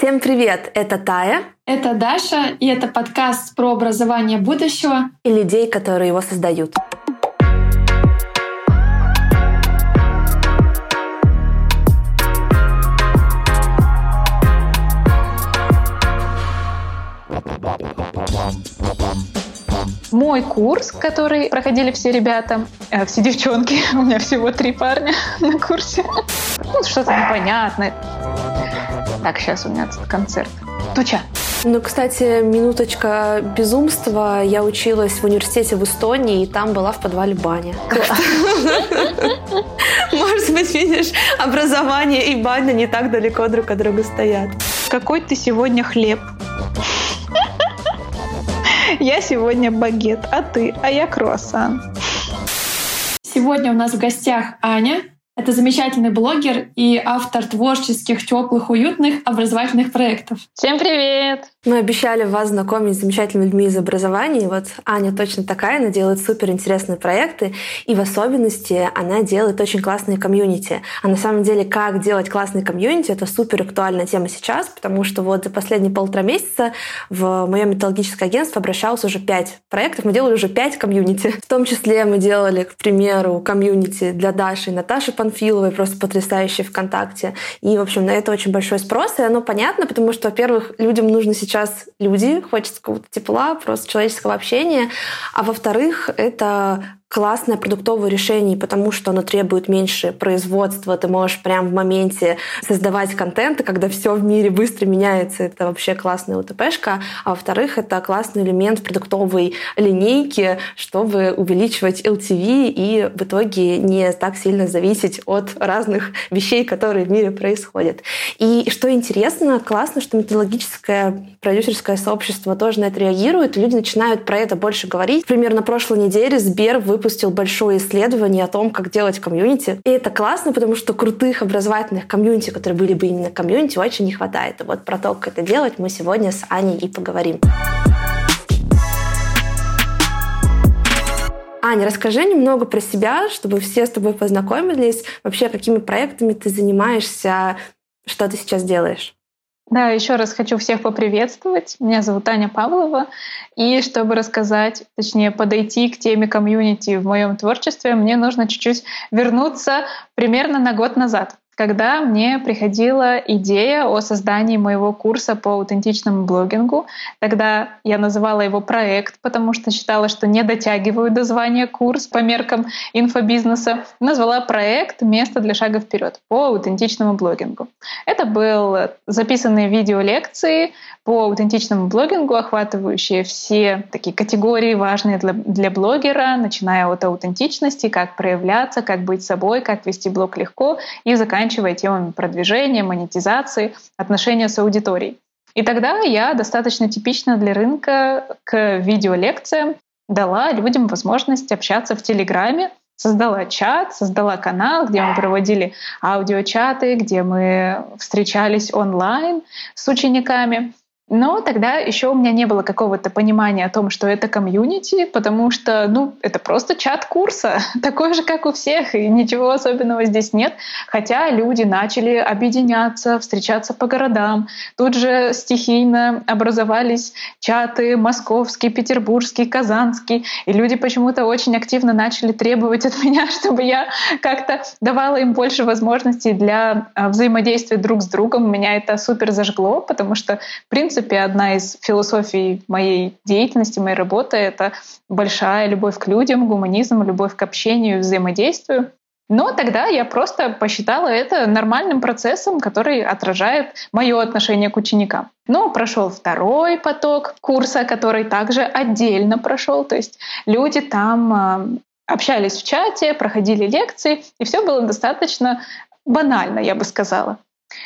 Всем привет! Это Тая. Это Даша, и это подкаст про образование будущего и людей, которые его создают. Мой курс, который проходили все ребята, э, все девчонки, у меня всего три парня на курсе. Ну, что-то непонятное. Так, сейчас у меня тут концерт. Туча. Ну, кстати, минуточка безумства. Я училась в университете в Эстонии, и там была в подвале баня. Может быть, видишь, образование и баня не так далеко друг от друга стоят. Какой ты сегодня хлеб? Я сегодня багет, а ты? А я круассан. Сегодня у нас в гостях Аня, это замечательный блогер и автор творческих, теплых, уютных образовательных проектов. Всем привет! Мы обещали вас знакомить с замечательными людьми из образования. И вот Аня точно такая, она делает супер интересные проекты. И в особенности она делает очень классные комьюнити. А на самом деле, как делать классный комьюнити, это супер актуальная тема сейчас, потому что вот за последние полтора месяца в мое методологическое агентство обращалось уже пять проектов. Мы делали уже пять комьюнити. В том числе мы делали, к примеру, комьюнити для Даши и Наташи Панфиловой, просто потрясающие ВКонтакте. И, в общем, на это очень большой спрос. И оно понятно, потому что, во-первых, людям нужно сейчас сейчас люди, хочется какого-то тепла, просто человеческого общения. А во-вторых, это классное продуктовое решение, потому что оно требует меньше производства, ты можешь прямо в моменте создавать контент, и когда все в мире быстро меняется, это вообще классная УТПшка. А во-вторых, это классный элемент продуктовой линейки, чтобы увеличивать LTV и в итоге не так сильно зависеть от разных вещей, которые в мире происходят. И что интересно, классно, что методологическое продюсерское сообщество тоже на это реагирует, и люди начинают про это больше говорить. Примерно на прошлой неделе Сбер вы выпустил большое исследование о том, как делать комьюнити. И это классно, потому что крутых образовательных комьюнити, которые были бы именно комьюнити, очень не хватает. И вот про то, как это делать, мы сегодня с Аней и поговорим. Аня, расскажи немного про себя, чтобы все с тобой познакомились. Вообще, какими проектами ты занимаешься, что ты сейчас делаешь? Да, еще раз хочу всех поприветствовать. Меня зовут Аня Павлова. И чтобы рассказать, точнее подойти к теме комьюнити в моем творчестве, мне нужно чуть-чуть вернуться примерно на год назад когда мне приходила идея о создании моего курса по аутентичному блогингу. Тогда я называла его проект, потому что считала, что не дотягиваю до звания курс по меркам инфобизнеса. Назвала проект «Место для шага вперед» по аутентичному блогингу. Это был записанные видеолекции по аутентичному блогингу, охватывающие все такие категории, важные для, для блогера, начиная от аутентичности, как проявляться, как быть собой, как вести блог легко и заканчивая темами продвижения, монетизации, отношения с аудиторией. И тогда я достаточно типично для рынка к видеолекциям дала людям возможность общаться в Телеграме, создала чат, создала канал, где мы проводили аудиочаты, где мы встречались онлайн с учениками. Но тогда еще у меня не было какого-то понимания о том, что это комьюнити, потому что, ну, это просто чат курса, такой же, как у всех, и ничего особенного здесь нет. Хотя люди начали объединяться, встречаться по городам. Тут же стихийно образовались чаты московский, петербургский, казанский, и люди почему-то очень активно начали требовать от меня, чтобы я как-то давала им больше возможностей для а, взаимодействия друг с другом. Меня это супер зажгло, потому что, в принципе, принципе, одна из философий моей деятельности, моей работы — это большая любовь к людям, гуманизм, любовь к общению, взаимодействию. Но тогда я просто посчитала это нормальным процессом, который отражает мое отношение к ученикам. Но прошел второй поток курса, который также отдельно прошел. То есть люди там а, общались в чате, проходили лекции, и все было достаточно банально, я бы сказала.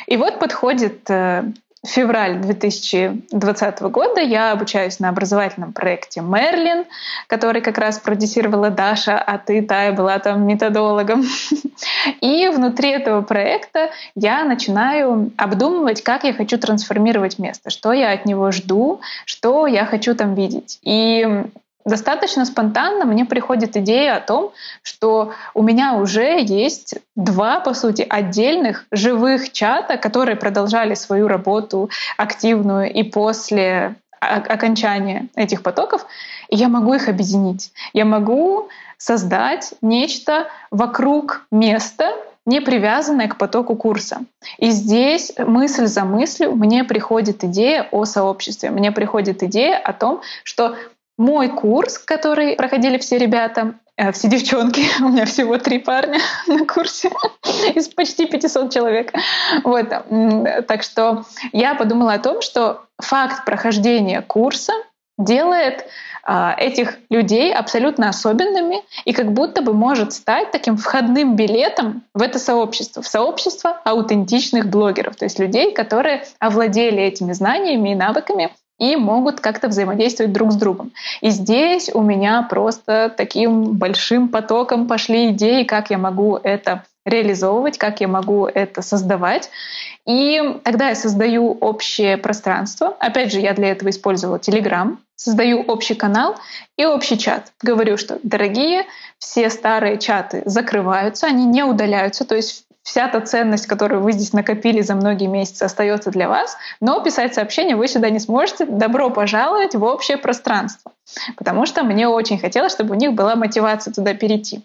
И вот подходит э, февраль 2020 года я обучаюсь на образовательном проекте «Мерлин», который как раз продюсировала Даша, а ты, Тая, была там методологом. И внутри этого проекта я начинаю обдумывать, как я хочу трансформировать место, что я от него жду, что я хочу там видеть. И достаточно спонтанно мне приходит идея о том, что у меня уже есть два, по сути, отдельных живых чата, которые продолжали свою работу активную и после окончания этих потоков, и я могу их объединить. Я могу создать нечто вокруг места, не привязанное к потоку курса. И здесь мысль за мыслью мне приходит идея о сообществе, мне приходит идея о том, что мой курс, который проходили все ребята, э, все девчонки, у меня всего три парня на курсе из почти 500 человек. Вот. Так что я подумала о том, что факт прохождения курса делает а, этих людей абсолютно особенными и как будто бы может стать таким входным билетом в это сообщество, в сообщество аутентичных блогеров, то есть людей, которые овладели этими знаниями и навыками и могут как-то взаимодействовать друг с другом. И здесь у меня просто таким большим потоком пошли идеи, как я могу это реализовывать, как я могу это создавать. И тогда я создаю общее пространство. Опять же, я для этого использовала Telegram. Создаю общий канал и общий чат. Говорю, что, дорогие, все старые чаты закрываются, они не удаляются. То есть вся та ценность, которую вы здесь накопили за многие месяцы, остается для вас, но писать сообщения вы сюда не сможете. Добро пожаловать в общее пространство. Потому что мне очень хотелось, чтобы у них была мотивация туда перейти.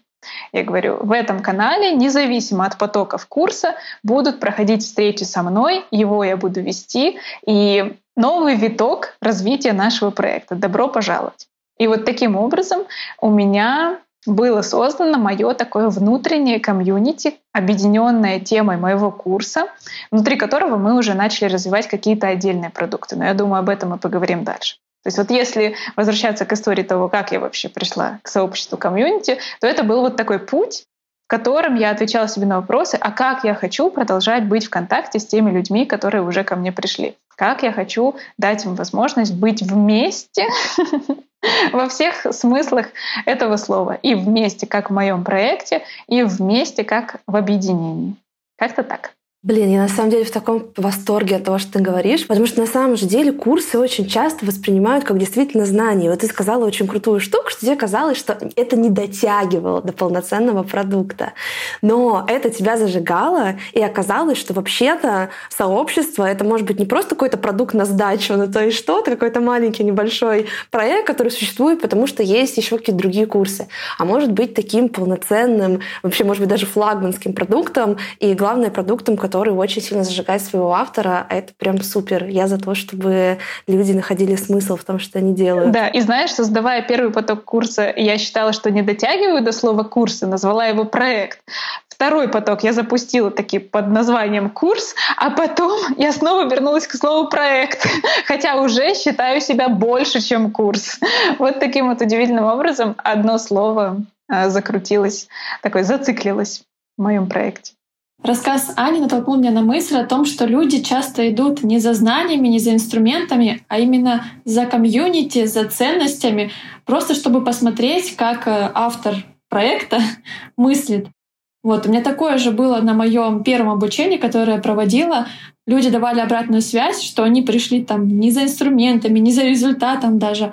Я говорю, в этом канале, независимо от потоков курса, будут проходить встречи со мной, его я буду вести, и новый виток развития нашего проекта. Добро пожаловать. И вот таким образом у меня было создано мое такое внутреннее комьюнити, объединенное темой моего курса, внутри которого мы уже начали развивать какие-то отдельные продукты. Но я думаю, об этом мы поговорим дальше. То есть вот если возвращаться к истории того, как я вообще пришла к сообществу комьюнити, то это был вот такой путь, котором я отвечала себе на вопросы, а как я хочу продолжать быть в контакте с теми людьми, которые уже ко мне пришли. Как я хочу дать им возможность быть вместе во всех смыслах этого слова. И вместе, как в моем проекте, и вместе, как в объединении. Как-то так. Блин, я на самом деле в таком восторге от того, что ты говоришь, потому что на самом же деле курсы очень часто воспринимают как действительно знания. Вот ты сказала очень крутую штуку, что тебе казалось, что это не дотягивало до полноценного продукта. Но это тебя зажигало, и оказалось, что вообще-то сообщество — это может быть не просто какой-то продукт на сдачу, но то и что-то, какой-то маленький небольшой проект, который существует, потому что есть еще какие-то другие курсы. А может быть таким полноценным, вообще, может быть, даже флагманским продуктом, и главное, продуктом, очень сильно зажигает своего автора. А это прям супер. Я за то, чтобы люди находили смысл в том, что они делают. Да, и знаешь, создавая первый поток курса, я считала, что не дотягиваю до слова курса, назвала его проект. Второй поток я запустила таки под названием курс, а потом я снова вернулась к слову проект, хотя уже считаю себя больше, чем курс. Вот таким вот удивительным образом одно слово а, закрутилось, такое зациклилось в моем проекте. Рассказ Ани натолкнул меня на мысль о том, что люди часто идут не за знаниями, не за инструментами, а именно за комьюнити, за ценностями, просто чтобы посмотреть, как э, автор проекта мыслит. Вот, у меня такое же было на моем первом обучении, которое я проводила. Люди давали обратную связь, что они пришли там не за инструментами, не за результатом даже,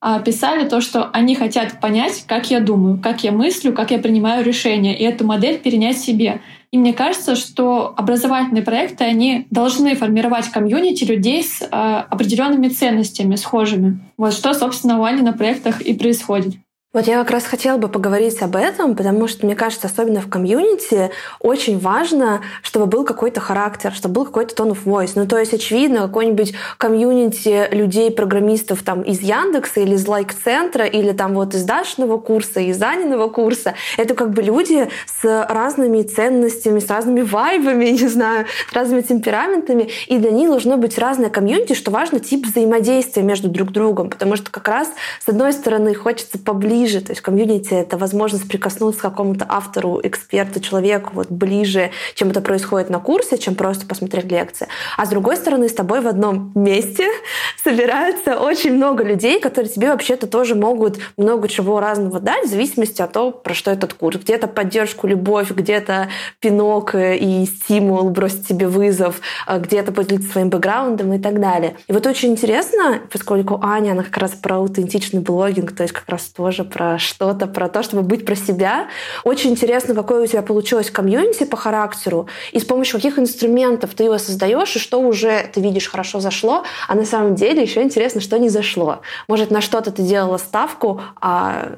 а писали то, что они хотят понять, как я думаю, как я мыслю, как я принимаю решения, и эту модель перенять себе. И мне кажется, что образовательные проекты, они должны формировать комьюнити людей с э, определенными ценностями, схожими. Вот что, собственно, у Ани на проектах и происходит. Вот я как раз хотела бы поговорить об этом, потому что, мне кажется, особенно в комьюнити очень важно, чтобы был какой-то характер, чтобы был какой-то tone of voice. Ну, то есть, очевидно, какой-нибудь комьюнити людей, программистов там из Яндекса или из Лайк-центра, или там вот из Дашиного курса, из Аниного курса, это как бы люди с разными ценностями, с разными вайбами, не знаю, с разными темпераментами, и для них должно быть разное комьюнити, что важно тип взаимодействия между друг другом, потому что как раз, с одной стороны, хочется поближе ближе, то есть комьюнити — это возможность прикоснуться к какому-то автору, эксперту, человеку вот ближе, чем это происходит на курсе, чем просто посмотреть лекции. А с другой стороны, с тобой в одном месте собирается очень много людей, которые тебе вообще-то тоже могут много чего разного дать, в зависимости от того, про что этот курс. Где-то поддержку, любовь, где-то пинок и стимул бросить тебе вызов, а где-то поделиться своим бэкграундом и так далее. И вот очень интересно, поскольку Аня, она как раз про аутентичный блогинг, то есть как раз тоже про что-то, про то, чтобы быть про себя. Очень интересно, какое у тебя получилось комьюнити по характеру, и с помощью каких инструментов ты его создаешь, и что уже ты видишь хорошо зашло, а на самом деле еще интересно, что не зашло. Может, на что-то ты делала ставку, а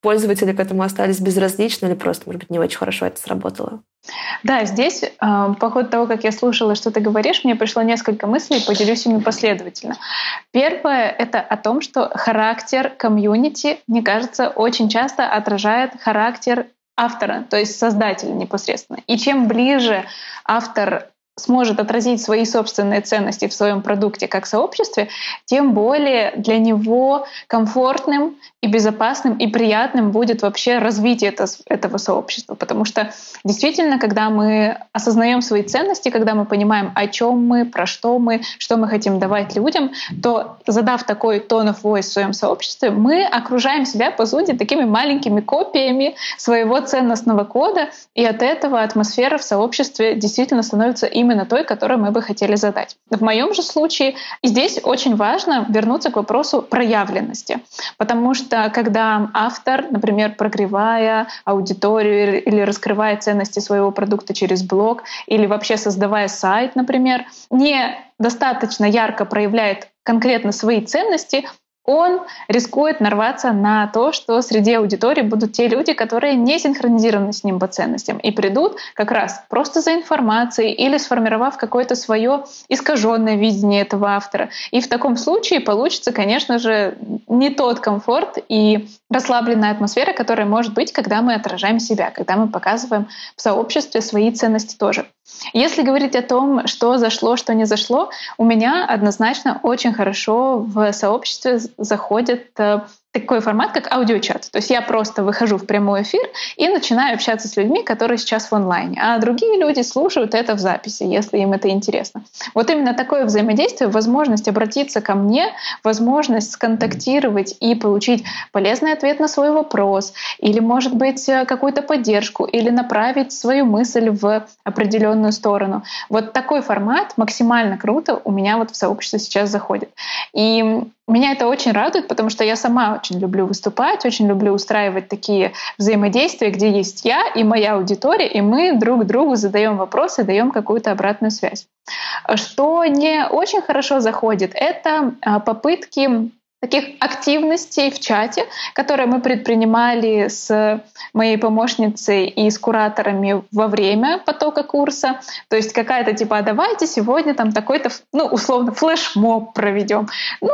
пользователи к этому остались безразличны или просто, может быть, не очень хорошо это сработало? Да, здесь а, по ходу того, как я слушала, что ты говоришь, мне пришло несколько мыслей, поделюсь ими последовательно. Первое — это о том, что характер комьюнити, мне кажется, очень часто отражает характер автора, то есть создателя непосредственно. И чем ближе автор сможет отразить свои собственные ценности в своем продукте как сообществе, тем более для него комфортным и безопасным и приятным будет вообще развитие это, этого сообщества. Потому что действительно, когда мы осознаем свои ценности, когда мы понимаем, о чем мы, про что мы, что мы хотим давать людям, то задав такой tone of voice в своем сообществе, мы окружаем себя, по сути, такими маленькими копиями своего ценностного кода, и от этого атмосфера в сообществе действительно становится именно той, которую мы бы хотели задать. В моем же случае здесь очень важно вернуться к вопросу проявленности, потому что когда автор, например, прогревая аудиторию или раскрывая ценности своего продукта через блог или вообще создавая сайт, например, не достаточно ярко проявляет конкретно свои ценности, он рискует нарваться на то, что среди аудитории будут те люди, которые не синхронизированы с ним по ценностям и придут как раз просто за информацией или сформировав какое-то свое искаженное видение этого автора. И в таком случае получится, конечно же, не тот комфорт и расслабленная атмосфера, которая может быть, когда мы отражаем себя, когда мы показываем в сообществе свои ценности тоже. Если говорить о том, что зашло, что не зашло, у меня однозначно очень хорошо в сообществе заходит э, такой формат, как аудиочат. То есть я просто выхожу в прямой эфир и начинаю общаться с людьми, которые сейчас в онлайне, а другие люди слушают это в записи, если им это интересно. Вот именно такое взаимодействие, возможность обратиться ко мне, возможность сконтактировать и получить полезный ответ на свой вопрос, или, может быть, какую-то поддержку, или направить свою мысль в определенную сторону. Вот такой формат максимально круто у меня вот в сообществе сейчас заходит. И меня это очень радует, потому что я сама очень люблю выступать, очень люблю устраивать такие взаимодействия, где есть я и моя аудитория, и мы друг другу задаем вопросы, даем какую-то обратную связь. Что не очень хорошо заходит, это а, попытки таких активностей в чате, которые мы предпринимали с моей помощницей и с кураторами во время потока курса. То есть какая-то типа, а давайте сегодня там такой-то, ну, условно, флешмоб проведем. Ну,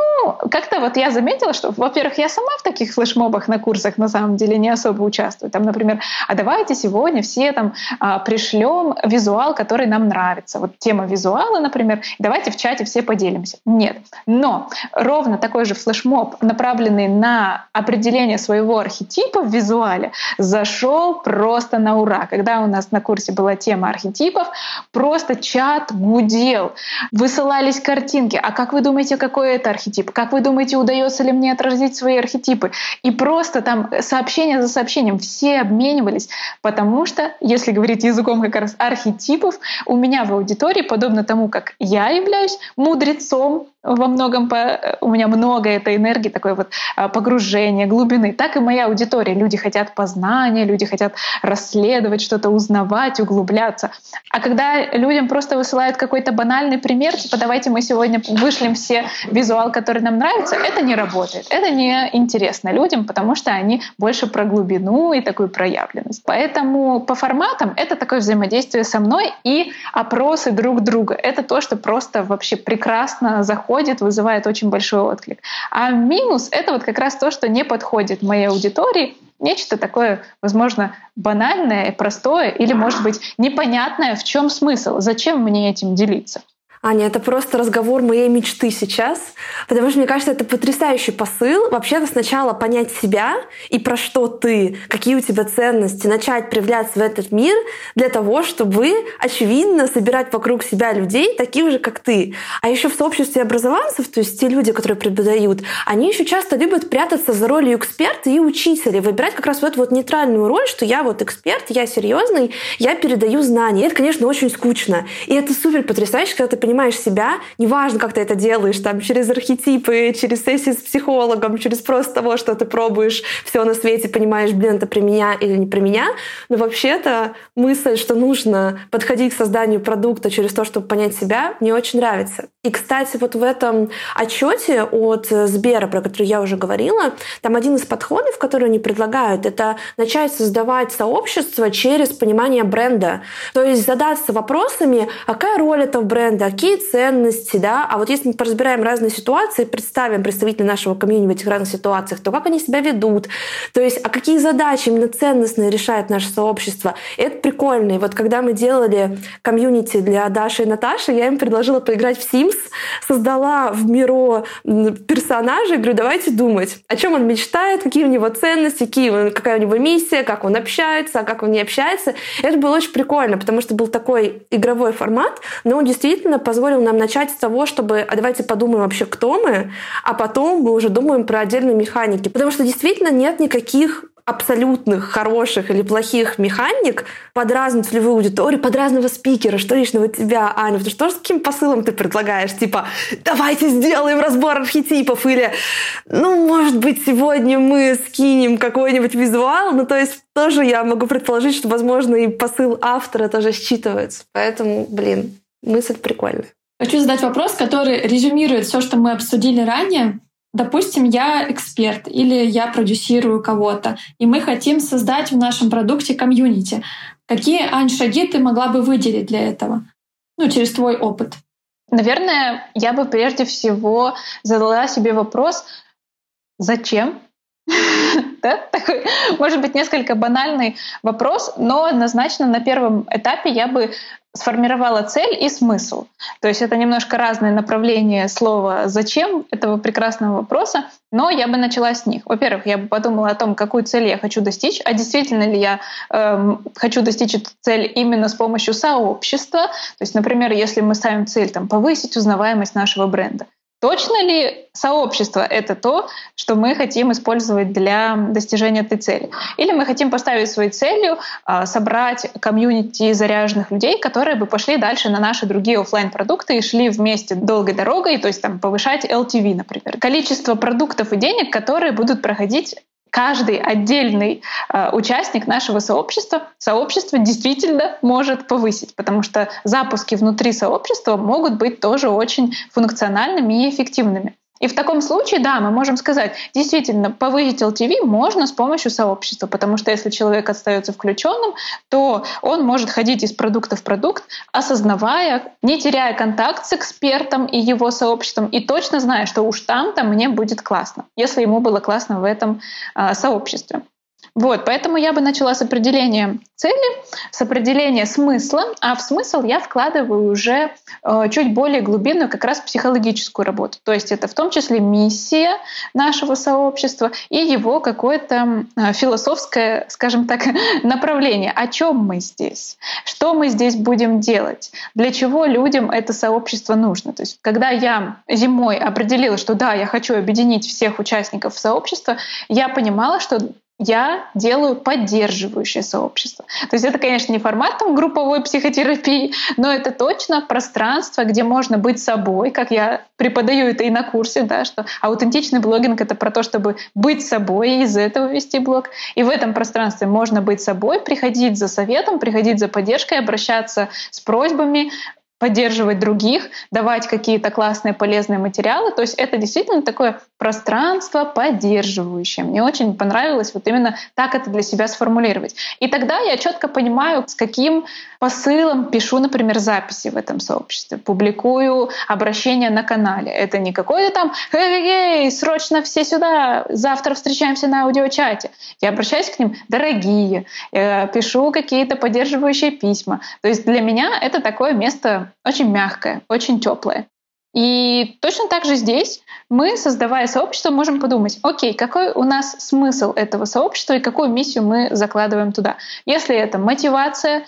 как-то вот я заметила, что, во-первых, я сама в таких флешмобах на курсах на самом деле не особо участвую. Там, например, а давайте сегодня все там а, пришлем визуал, который нам нравится. Вот тема визуала, например, давайте в чате все поделимся. Нет. Но ровно такой же флешмоб флешмоб, направленный на определение своего архетипа в визуале, зашел просто на ура. Когда у нас на курсе была тема архетипов, просто чат гудел, высылались картинки. А как вы думаете, какой это архетип? Как вы думаете, удается ли мне отразить свои архетипы? И просто там сообщение за сообщением все обменивались, потому что, если говорить языком как раз архетипов, у меня в аудитории, подобно тому, как я являюсь мудрецом, во многом по, у меня много этой энергии, такое вот а, погружение, глубины. Так и моя аудитория. Люди хотят познания, люди хотят расследовать что-то, узнавать, углубляться. А когда людям просто высылают какой-то банальный пример, типа давайте мы сегодня вышлем все визуал, который нам нравится, это не работает. Это не интересно людям, потому что они больше про глубину и такую проявленность. Поэтому по форматам это такое взаимодействие со мной и опросы друг друга. Это то, что просто вообще прекрасно заходит заходит, вызывает очень большой отклик. А минус — это вот как раз то, что не подходит моей аудитории, нечто такое, возможно, банальное, простое или, может быть, непонятное, в чем смысл, зачем мне этим делиться. Аня, это просто разговор моей мечты сейчас, потому что мне кажется, это потрясающий посыл. Вообще-то сначала понять себя и про что ты, какие у тебя ценности, начать проявляться в этот мир для того, чтобы, очевидно, собирать вокруг себя людей, таких же, как ты. А еще в сообществе образованцев, то есть те люди, которые преподают, они еще часто любят прятаться за ролью эксперта и учителя, выбирать как раз вот эту вот нейтральную роль, что я вот эксперт, я серьезный, я передаю знания. это, конечно, очень скучно. И это супер потрясающе, когда ты понимаешь, понимаешь себя, неважно, как ты это делаешь, там, через архетипы, через сессии с психологом, через просто того, что ты пробуешь все на свете, понимаешь, блин, это про меня или не про меня, но вообще-то мысль, что нужно подходить к созданию продукта через то, чтобы понять себя, мне очень нравится. И, кстати, вот в этом отчете от Сбера, про который я уже говорила, там один из подходов, который они предлагают, это начать создавать сообщество через понимание бренда. То есть задаться вопросами, а какая роль этого бренда, какие ценности, да, а вот если мы разбираем разные ситуации, представим представителей нашего комьюнити в этих разных ситуациях, то как они себя ведут, то есть, а какие задачи именно ценностные решает наше сообщество, это прикольно. И вот когда мы делали комьюнити для Даши и Наташи, я им предложила поиграть в Sims, создала в Миро персонажей, говорю, давайте думать, о чем он мечтает, какие у него ценности, какие, какая у него миссия, как он общается, как он не общается. Это было очень прикольно, потому что был такой игровой формат, но он действительно позволил нам начать с того, чтобы, а давайте подумаем вообще, кто мы, а потом мы уже думаем про отдельные механики. Потому что действительно нет никаких абсолютных хороших или плохих механик под разную целевую аудиторию, под разного спикера, что личного тебя, Аня, потому что с каким посылом ты предлагаешь? Типа, давайте сделаем разбор архетипов или, ну, может быть, сегодня мы скинем какой-нибудь визуал, ну, то есть тоже я могу предположить, что, возможно, и посыл автора тоже считывается. Поэтому, блин, мысль прикольная. Хочу задать вопрос, который резюмирует все, что мы обсудили ранее. Допустим, я эксперт или я продюсирую кого-то, и мы хотим создать в нашем продукте комьюнити. Какие, Ань, шаги ты могла бы выделить для этого? Ну, через твой опыт. Наверное, я бы прежде всего задала себе вопрос, зачем да? Такой, может быть, несколько банальный вопрос, но однозначно на первом этапе я бы сформировала цель и смысл. То есть это немножко разные направления слова «зачем» этого прекрасного вопроса, но я бы начала с них. Во-первых, я бы подумала о том, какую цель я хочу достичь, а действительно ли я э, хочу достичь эту цель именно с помощью сообщества. То есть, например, если мы ставим цель там, повысить узнаваемость нашего бренда, Точно ли сообщество — это то, что мы хотим использовать для достижения этой цели? Или мы хотим поставить своей целью а, собрать комьюнити заряженных людей, которые бы пошли дальше на наши другие офлайн продукты и шли вместе долгой дорогой, то есть там повышать LTV, например. Количество продуктов и денег, которые будут проходить каждый отдельный э, участник нашего сообщества, сообщество действительно может повысить, потому что запуски внутри сообщества могут быть тоже очень функциональными и эффективными. И в таком случае, да, мы можем сказать, действительно, повысить LTV можно с помощью сообщества, потому что если человек остается включенным, то он может ходить из продукта в продукт, осознавая, не теряя контакт с экспертом и его сообществом, и точно зная, что уж там-то мне будет классно, если ему было классно в этом э, сообществе. Вот, поэтому я бы начала с определения цели, с определения смысла, а в смысл я вкладываю уже э, чуть более глубинную как раз психологическую работу. То есть это в том числе миссия нашего сообщества и его какое-то э, философское, скажем так, направление. О чем мы здесь? Что мы здесь будем делать? Для чего людям это сообщество нужно? То есть когда я зимой определила, что да, я хочу объединить всех участников сообщества, я понимала, что я делаю поддерживающее сообщество. То есть это, конечно, не формат там, групповой психотерапии, но это точно пространство, где можно быть собой, как я преподаю это и на курсе, да, что аутентичный блогинг — это про то, чтобы быть собой и из этого вести блог. И в этом пространстве можно быть собой, приходить за советом, приходить за поддержкой, обращаться с просьбами, поддерживать других, давать какие-то классные полезные материалы. То есть это действительно такое пространство поддерживающее. Мне очень понравилось вот именно так это для себя сформулировать. И тогда я четко понимаю, с каким посылом пишу, например, записи в этом сообществе, публикую обращения на канале. Это не какой-то там «Эй, срочно все сюда, завтра встречаемся на аудиочате». Я обращаюсь к ним «Дорогие», пишу какие-то поддерживающие письма. То есть для меня это такое место очень мягкое, очень теплое. И точно так же здесь мы, создавая сообщество, можем подумать, окей, какой у нас смысл этого сообщества и какую миссию мы закладываем туда. Если это мотивация,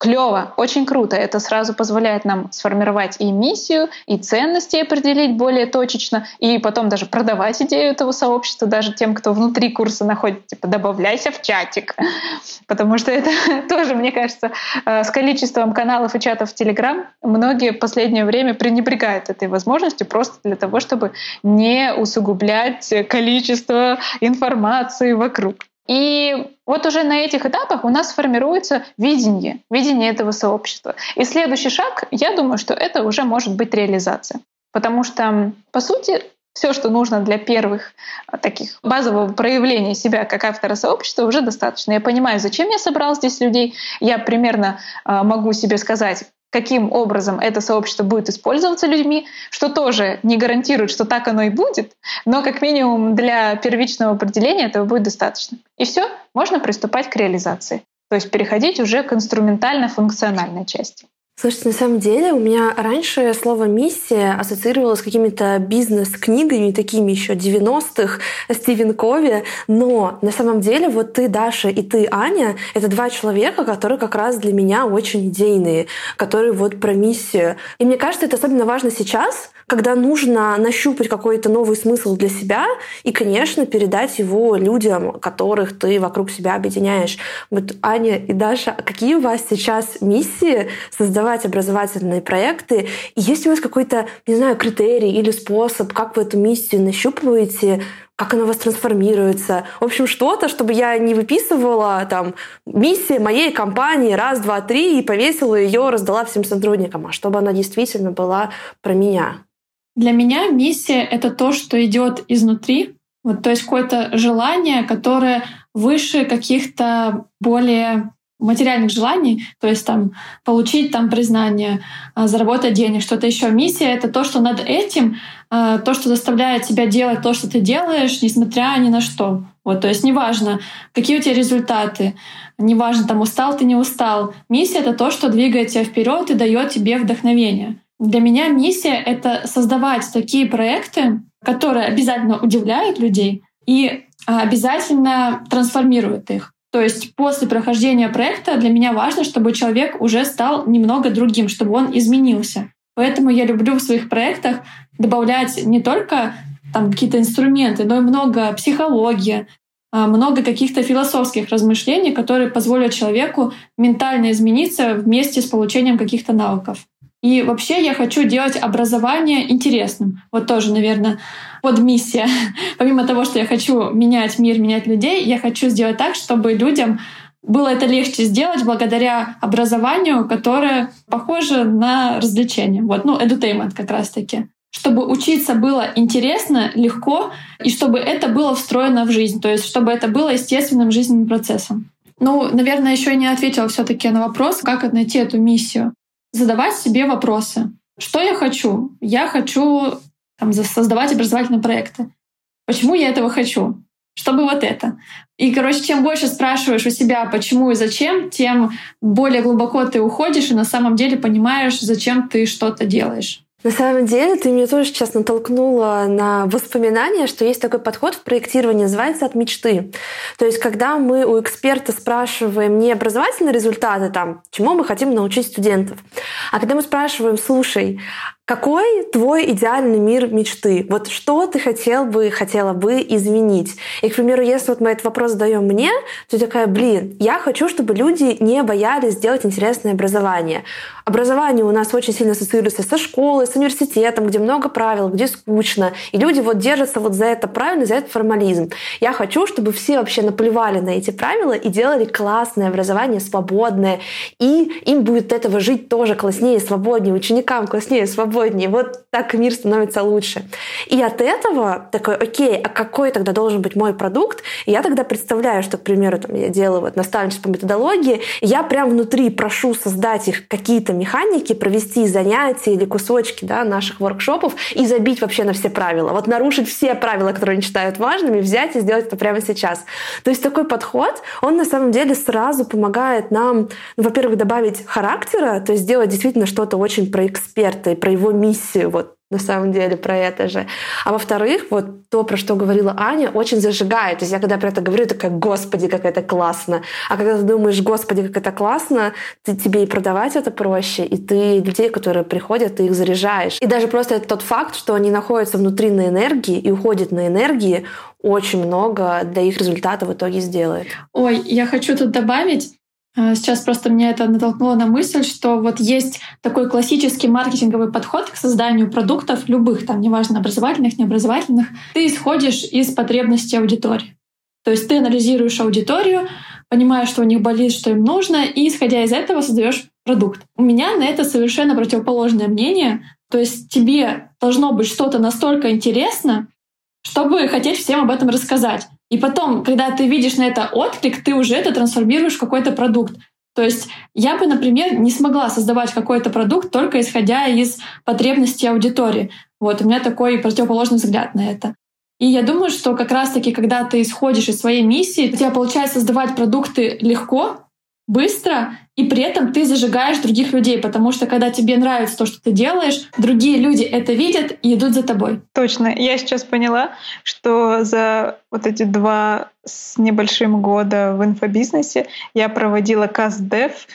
Клево, очень круто. Это сразу позволяет нам сформировать и миссию, и ценности определить более точечно, и потом даже продавать идею этого сообщества даже тем, кто внутри курса находится. Типа, добавляйся в чатик. Потому что это тоже, мне кажется, э, с количеством каналов и чатов в Телеграм многие в последнее время пренебрегают этой возможностью просто для того, чтобы не усугублять количество информации вокруг. И вот уже на этих этапах у нас формируется видение, видение этого сообщества. И следующий шаг, я думаю, что это уже может быть реализация. Потому что, по сути, все, что нужно для первых а, таких базового проявления себя как автора сообщества, уже достаточно. Я понимаю, зачем я собрал здесь людей. Я примерно а, могу себе сказать, каким образом это сообщество будет использоваться людьми, что тоже не гарантирует, что так оно и будет, но как минимум для первичного определения этого будет достаточно. И все, можно приступать к реализации. То есть переходить уже к инструментально-функциональной части. Слушайте, на самом деле у меня раньше слово «миссия» ассоциировалось с какими-то бизнес-книгами, такими еще 90-х, Стивен Кови, но на самом деле вот ты, Даша, и ты, Аня, это два человека, которые как раз для меня очень идейные, которые вот про миссию. И мне кажется, это особенно важно сейчас, когда нужно нащупать какой-то новый смысл для себя и, конечно, передать его людям, которых ты вокруг себя объединяешь. Вот, Аня и Даша, какие у вас сейчас миссии создавать образовательные проекты? И есть у вас какой-то, не знаю, критерий или способ, как вы эту миссию нащупываете, как она у вас трансформируется. В общем, что-то, чтобы я не выписывала там миссия моей компании раз, два, три и повесила ее, раздала всем сотрудникам, а чтобы она действительно была про меня. Для меня миссия — это то, что идет изнутри, вот, то есть какое-то желание, которое выше каких-то более материальных желаний, то есть там получить там признание, а, заработать денег, что-то еще. Миссия — это то, что над этим, а, то, что заставляет тебя делать то, что ты делаешь, несмотря ни на что. Вот, то есть неважно, какие у тебя результаты, неважно, там устал ты, не устал. Миссия — это то, что двигает тебя вперед и дает тебе вдохновение. Для меня миссия — это создавать такие проекты, которые обязательно удивляют людей и а, обязательно трансформируют их. То есть после прохождения проекта для меня важно, чтобы человек уже стал немного другим, чтобы он изменился. Поэтому я люблю в своих проектах добавлять не только там какие-то инструменты, но и много психологии, а, много каких-то философских размышлений, которые позволят человеку ментально измениться вместе с получением каких-то навыков. И вообще я хочу делать образование интересным. Вот тоже, наверное, под миссия. Помимо того, что я хочу менять мир, менять людей, я хочу сделать так, чтобы людям было это легче сделать благодаря образованию, которое похоже на развлечение. Вот, ну, edutainment как раз-таки. Чтобы учиться было интересно, легко, и чтобы это было встроено в жизнь, то есть чтобы это было естественным жизненным процессом. Ну, наверное, еще не ответила все-таки на вопрос, как найти эту миссию задавать себе вопросы. Что я хочу? Я хочу там, создавать образовательные проекты. Почему я этого хочу? Чтобы вот это. И, короче, чем больше спрашиваешь у себя, почему и зачем, тем более глубоко ты уходишь и на самом деле понимаешь, зачем ты что-то делаешь. На самом деле, ты меня тоже сейчас натолкнула на воспоминания, что есть такой подход в проектировании, называется «от мечты». То есть, когда мы у эксперта спрашиваем не образовательные результаты, там, чему мы хотим научить студентов, а когда мы спрашиваем, слушай, какой твой идеальный мир мечты? Вот что ты хотел бы, хотела бы изменить? И, к примеру, если вот мы этот вопрос задаем мне, то такая, блин, я хочу, чтобы люди не боялись сделать интересное образование. Образование у нас очень сильно ассоциируется со школой, с университетом, где много правил, где скучно. И люди вот держатся вот за это правильно, за этот формализм. Я хочу, чтобы все вообще наплевали на эти правила и делали классное образование, свободное. И им будет этого жить тоже класснее, свободнее, ученикам класснее, свободнее свободнее. Вот так мир становится лучше. И от этого такой, окей, а какой тогда должен быть мой продукт? И я тогда представляю, что, к примеру, там, я делаю вот наставничество по методологии, и я прям внутри прошу создать их какие-то механики, провести занятия или кусочки да, наших воркшопов и забить вообще на все правила. Вот нарушить все правила, которые они считают важными, взять и сделать это прямо сейчас. То есть такой подход, он на самом деле сразу помогает нам, ну, во-первых, добавить характера, то есть сделать действительно что-то очень про эксперта и про его миссию, вот на самом деле про это же. А во-вторых, вот то, про что говорила Аня, очень зажигает. То есть я когда про это говорю, такая, господи, как это классно. А когда ты думаешь, господи, как это классно, ты, тебе и продавать это проще, и ты людей, которые приходят, ты их заряжаешь. И даже просто это тот факт, что они находятся внутри на энергии и уходят на энергии, очень много для их результата в итоге сделает. Ой, я хочу тут добавить, сейчас просто меня это натолкнуло на мысль, что вот есть такой классический маркетинговый подход к созданию продуктов любых, там, неважно, образовательных, необразовательных. Ты исходишь из потребностей аудитории. То есть ты анализируешь аудиторию, понимаешь, что у них болит, что им нужно, и исходя из этого создаешь продукт. У меня на это совершенно противоположное мнение. То есть тебе должно быть что-то настолько интересно, чтобы хотеть всем об этом рассказать. И потом, когда ты видишь на это отклик, ты уже это трансформируешь в какой-то продукт. То есть я бы, например, не смогла создавать какой-то продукт только исходя из потребностей аудитории. Вот у меня такой противоположный взгляд на это. И я думаю, что как раз-таки, когда ты исходишь из своей миссии, у тебя получается создавать продукты легко, быстро, и при этом ты зажигаешь других людей, потому что когда тебе нравится то, что ты делаешь, другие люди это видят и идут за тобой. Точно. Я сейчас поняла, что за вот эти два с небольшим года в инфобизнесе я проводила каст-дев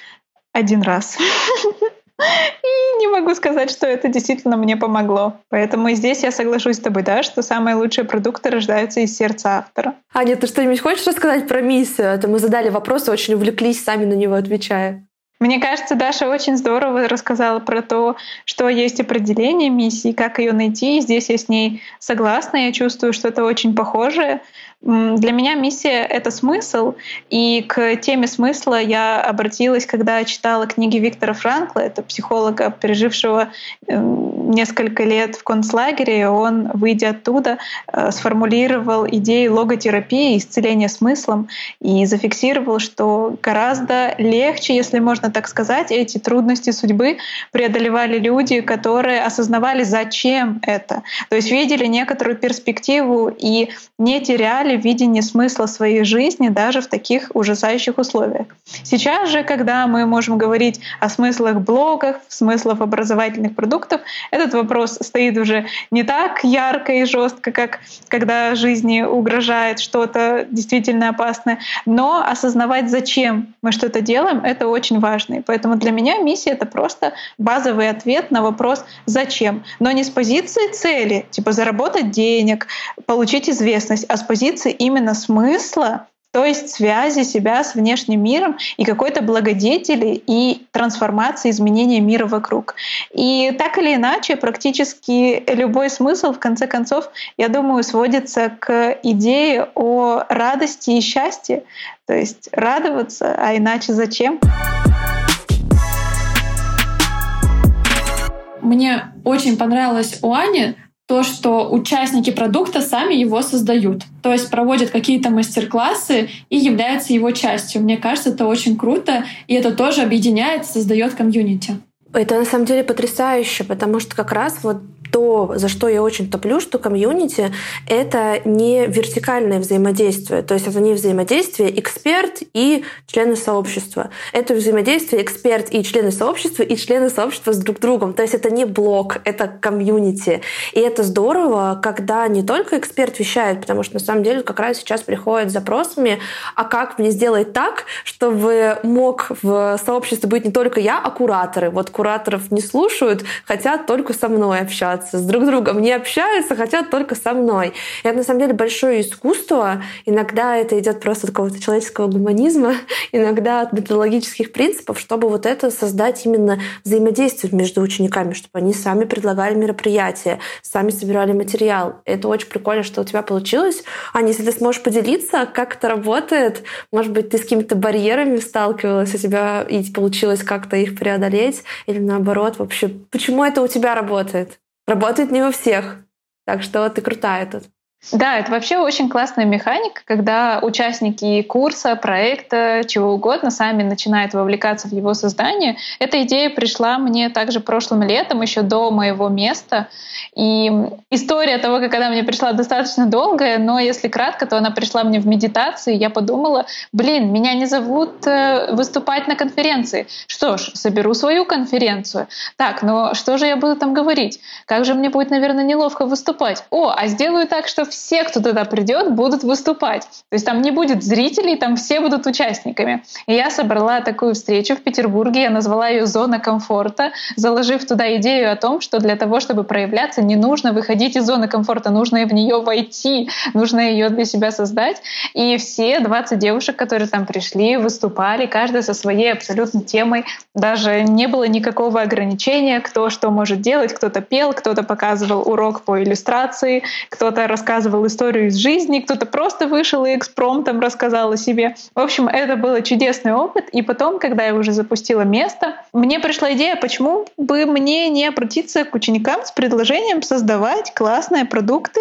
один раз. И не могу сказать, что это действительно мне помогло. Поэтому здесь я соглашусь с тобой, да, что самые лучшие продукты рождаются из сердца автора. Аня, ты что-нибудь хочешь рассказать про миссию? Это мы задали вопрос и очень увлеклись, сами на него отвечая. Мне кажется, Даша очень здорово рассказала про то, что есть определение миссии, как ее найти. И здесь я с ней согласна. Я чувствую что-то очень похожее. Для меня миссия — это смысл, и к теме смысла я обратилась, когда читала книги Виктора Франкла, это психолога, пережившего эм, несколько лет в концлагере. Он, выйдя оттуда, э, сформулировал идею логотерапии, исцеления смыслом, и зафиксировал, что гораздо легче, если можно так сказать, эти трудности судьбы преодолевали люди, которые осознавали, зачем это. То есть видели некоторую перспективу и не теряли видение смысла своей жизни даже в таких ужасающих условиях. Сейчас же, когда мы можем говорить о смыслах блогов, смыслах образовательных продуктов, этот вопрос стоит уже не так ярко и жестко, как когда жизни угрожает что-то действительно опасное, но осознавать, зачем мы что-то делаем, это очень важно. И поэтому для меня миссия — это просто базовый ответ на вопрос «зачем?», но не с позиции цели, типа заработать денег, получить известность, а с позиции позиции именно смысла, то есть связи себя с внешним миром и какой-то благодетели и трансформации, изменения мира вокруг. И так или иначе, практически любой смысл, в конце концов, я думаю, сводится к идее о радости и счастье. То есть радоваться, а иначе зачем? Мне очень понравилось у Ани то, что участники продукта сами его создают. То есть проводят какие-то мастер-классы и являются его частью. Мне кажется, это очень круто, и это тоже объединяет, создает комьюнити. Это на самом деле потрясающе, потому что как раз вот то, за что я очень топлю, что комьюнити — это не вертикальное взаимодействие. То есть это не взаимодействие эксперт и члены сообщества. Это взаимодействие эксперт и члены сообщества, и члены сообщества с друг другом. То есть это не блок, это комьюнити. И это здорово, когда не только эксперт вещает, потому что на самом деле как раз сейчас приходят с запросами, а как мне сделать так, чтобы мог в сообществе быть не только я, а кураторы. Вот кураторов не слушают, хотят только со мной общаться с друг другом не общаются, хотят только со мной. И это на самом деле большое искусство. Иногда это идет просто от какого-то человеческого гуманизма, иногда от методологических принципов, чтобы вот это создать именно взаимодействие между учениками, чтобы они сами предлагали мероприятия, сами собирали материал. Это очень прикольно, что у тебя получилось. Аня, если ты сможешь поделиться, как это работает, может быть, ты с какими-то барьерами сталкивалась, у тебя и получилось как-то их преодолеть, или наоборот вообще? Почему это у тебя работает? Работает не у всех. Так что ты крутая тут. Да, это вообще очень классная механика, когда участники курса, проекта, чего угодно сами начинают вовлекаться в его создание. Эта идея пришла мне также прошлым летом, еще до моего места. И история того, как она мне пришла, достаточно долгая, но если кратко, то она пришла мне в медитации. Я подумала, блин, меня не зовут э, выступать на конференции. Что ж, соберу свою конференцию. Так, но что же я буду там говорить? Как же мне будет, наверное, неловко выступать? О, а сделаю так, что все, кто туда придет, будут выступать. То есть там не будет зрителей, там все будут участниками. И я собрала такую встречу в Петербурге, я назвала ее «Зона комфорта», заложив туда идею о том, что для того, чтобы проявляться, не нужно выходить из зоны комфорта, нужно в нее войти, нужно ее для себя создать. И все 20 девушек, которые там пришли, выступали, каждая со своей абсолютно темой. Даже не было никакого ограничения, кто что может делать. Кто-то пел, кто-то показывал урок по иллюстрации, кто-то рассказывал рассказывал историю из жизни, кто-то просто вышел и экспромтом рассказал о себе. В общем, это был чудесный опыт. И потом, когда я уже запустила место, мне пришла идея, почему бы мне не обратиться к ученикам с предложением создавать классные продукты,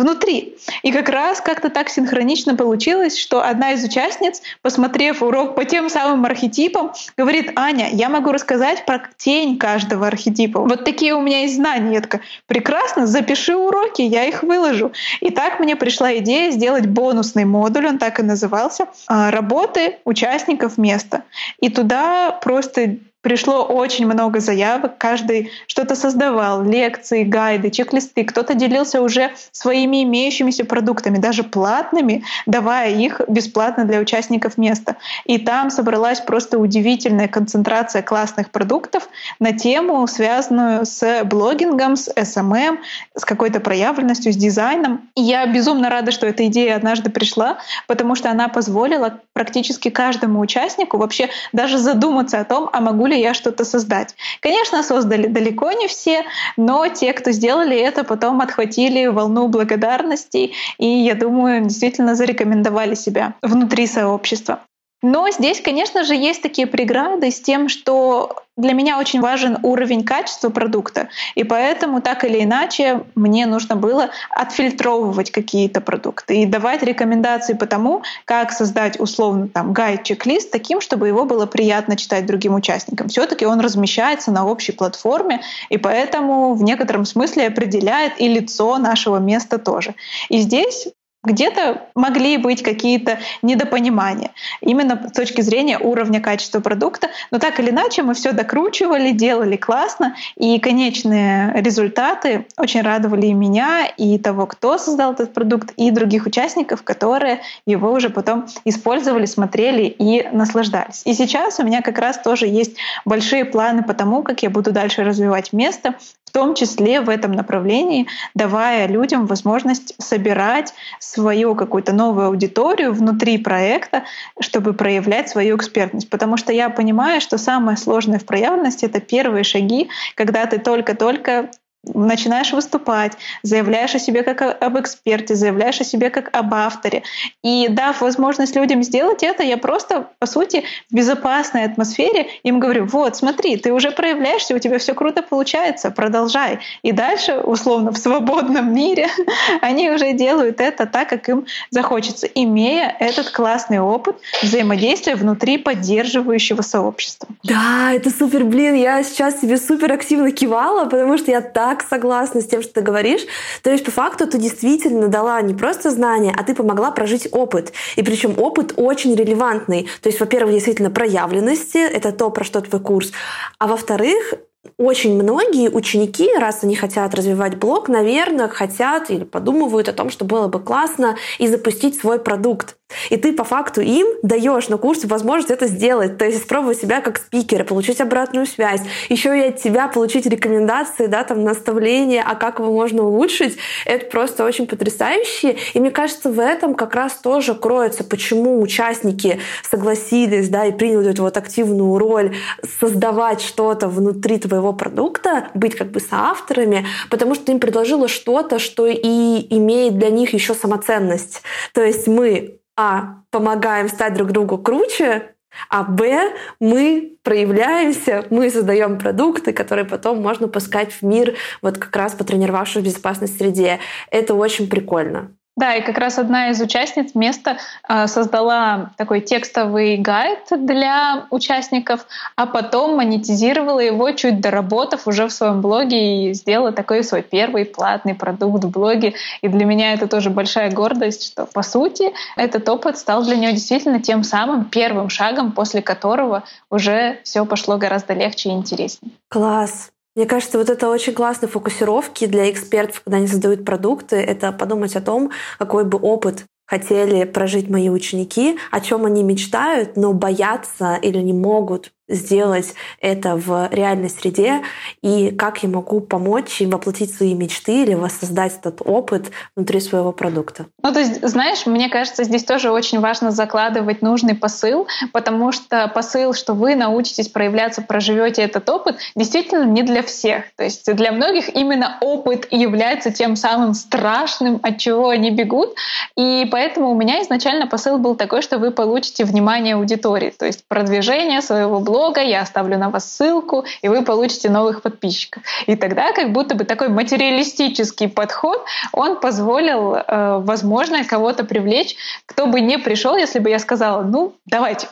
внутри. И как раз как-то так синхронично получилось, что одна из участниц, посмотрев урок по тем самым архетипам, говорит, Аня, я могу рассказать про тень каждого архетипа. Вот такие у меня есть знания. Я такая, прекрасно, запиши уроки, я их выложу. И так мне пришла идея сделать бонусный модуль, он так и назывался, работы участников места. И туда просто пришло очень много заявок, каждый что-то создавал, лекции, гайды, чек-листы, кто-то делился уже своими имеющимися продуктами, даже платными, давая их бесплатно для участников места. И там собралась просто удивительная концентрация классных продуктов на тему, связанную с блогингом, с SMM, с какой-то проявленностью, с дизайном. И я безумно рада, что эта идея однажды пришла, потому что она позволила практически каждому участнику вообще даже задуматься о том, а могу ли я что-то создать. Конечно, создали далеко не все, но те, кто сделали это, потом отхватили волну благодарностей и, я думаю, действительно зарекомендовали себя внутри сообщества. Но здесь, конечно же, есть такие преграды с тем, что для меня очень важен уровень качества продукта, и поэтому так или иначе мне нужно было отфильтровывать какие-то продукты и давать рекомендации по тому, как создать условно там гайд-чек-лист таким, чтобы его было приятно читать другим участникам. Все-таки он размещается на общей платформе, и поэтому в некотором смысле определяет и лицо нашего места тоже. И здесь где-то могли быть какие-то недопонимания именно с точки зрения уровня качества продукта, но так или иначе мы все докручивали, делали классно, и конечные результаты очень радовали и меня, и того, кто создал этот продукт, и других участников, которые его уже потом использовали, смотрели и наслаждались. И сейчас у меня как раз тоже есть большие планы по тому, как я буду дальше развивать место, в том числе в этом направлении, давая людям возможность собирать свою какую-то новую аудиторию внутри проекта, чтобы проявлять свою экспертность. Потому что я понимаю, что самое сложное в проявленности — это первые шаги, когда ты только-только начинаешь выступать, заявляешь о себе как об эксперте, заявляешь о себе как об авторе. И дав возможность людям сделать это, я просто, по сути, в безопасной атмосфере им говорю, вот, смотри, ты уже проявляешься, у тебя все круто получается, продолжай. И дальше, условно, в свободном мире они уже делают это так, как им захочется, имея этот классный опыт взаимодействия внутри поддерживающего сообщества. Да, это супер, блин, я сейчас себе супер активно кивала, потому что я так так согласна с тем, что ты говоришь. То есть, по факту, ты действительно дала не просто знания, а ты помогла прожить опыт. И причем опыт очень релевантный. То есть, во-первых, действительно проявленности, это то, про что твой курс. А во-вторых, очень многие ученики, раз они хотят развивать блог, наверное, хотят или подумывают о том, что было бы классно и запустить свой продукт. И ты по факту им даешь на курсе возможность это сделать, то есть испробовать себя как спикера, получить обратную связь, еще и от тебя получить рекомендации, да, там, наставления, а как его можно улучшить. Это просто очень потрясающе. И мне кажется, в этом как раз тоже кроется, почему участники согласились, да, и приняли эту вот активную роль создавать что-то внутри твоего продукта, быть как бы соавторами, потому что ты им предложила что-то, что и имеет для них еще самоценность. То есть мы а, помогаем стать друг другу круче, А Б, мы проявляемся, мы создаем продукты, которые потом можно пускать в мир, вот как раз потренировавшись в безопасной среде. Это очень прикольно. Да, и как раз одна из участниц места э, создала такой текстовый гайд для участников, а потом монетизировала его, чуть доработав уже в своем блоге и сделала такой свой первый платный продукт в блоге. И для меня это тоже большая гордость, что по сути этот опыт стал для нее действительно тем самым первым шагом, после которого уже все пошло гораздо легче и интереснее. Класс! Мне кажется, вот это очень классные фокусировки для экспертов, когда они создают продукты, это подумать о том, какой бы опыт хотели прожить мои ученики, о чем они мечтают, но боятся или не могут сделать это в реальной среде и как я могу помочь им воплотить свои мечты или воссоздать этот опыт внутри своего продукта. Ну, то есть, знаешь, мне кажется, здесь тоже очень важно закладывать нужный посыл, потому что посыл, что вы научитесь проявляться, проживете этот опыт, действительно не для всех. То есть для многих именно опыт является тем самым страшным, от чего они бегут. И поэтому у меня изначально посыл был такой, что вы получите внимание аудитории, то есть продвижение своего блога, блога, я оставлю на вас ссылку, и вы получите новых подписчиков. И тогда как будто бы такой материалистический подход, он позволил, э, возможно, кого-то привлечь, кто бы не пришел, если бы я сказала, ну, давайте,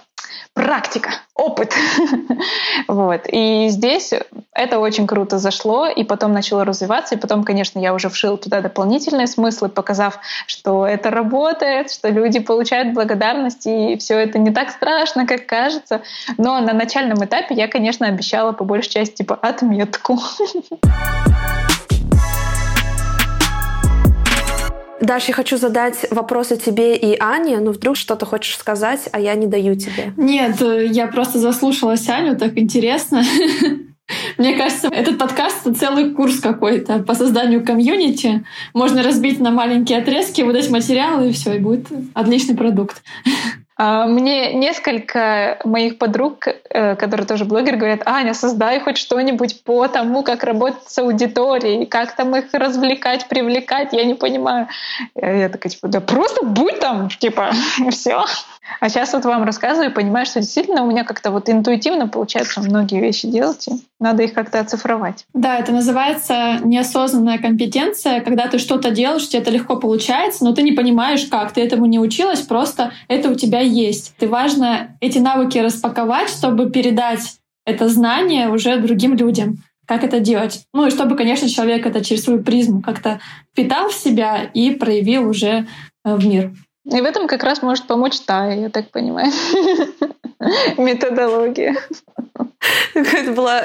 практика, опыт. вот. И здесь это очень круто зашло, и потом начало развиваться, и потом, конечно, я уже вшил туда дополнительные смыслы, показав, что это работает, что люди получают благодарность, и все это не так страшно, как кажется. Но на начальном этапе я, конечно, обещала по большей части типа отметку. Даш, я хочу задать вопросы тебе и Ане. Ну, вдруг что-то хочешь сказать, а я не даю тебе. Нет, я просто заслушалась Аню, так интересно. Мне кажется, этот подкаст — это целый курс какой-то по созданию комьюнити. Можно разбить на маленькие отрезки, выдать материалы, и все, и будет отличный продукт. А, мне несколько моих подруг, э, которые тоже блогеры, говорят, Аня, создай хоть что-нибудь по тому, как работать с аудиторией, как там их развлекать, привлекать, я не понимаю. Я такая, типа, да просто будь там, типа, все. А сейчас вот вам рассказываю и понимаю, что действительно у меня как-то вот интуитивно получается многие вещи делать, и надо их как-то оцифровать. Да, это называется неосознанная компетенция, когда ты что-то делаешь, тебе это легко получается, но ты не понимаешь, как. Ты этому не училась, просто это у тебя есть. Ты важно эти навыки распаковать, чтобы передать это знание уже другим людям как это делать. Ну и чтобы, конечно, человек это через свою призму как-то впитал в себя и проявил уже э, в мир. И в этом как раз может помочь Тая, я так понимаю. Методология. Это была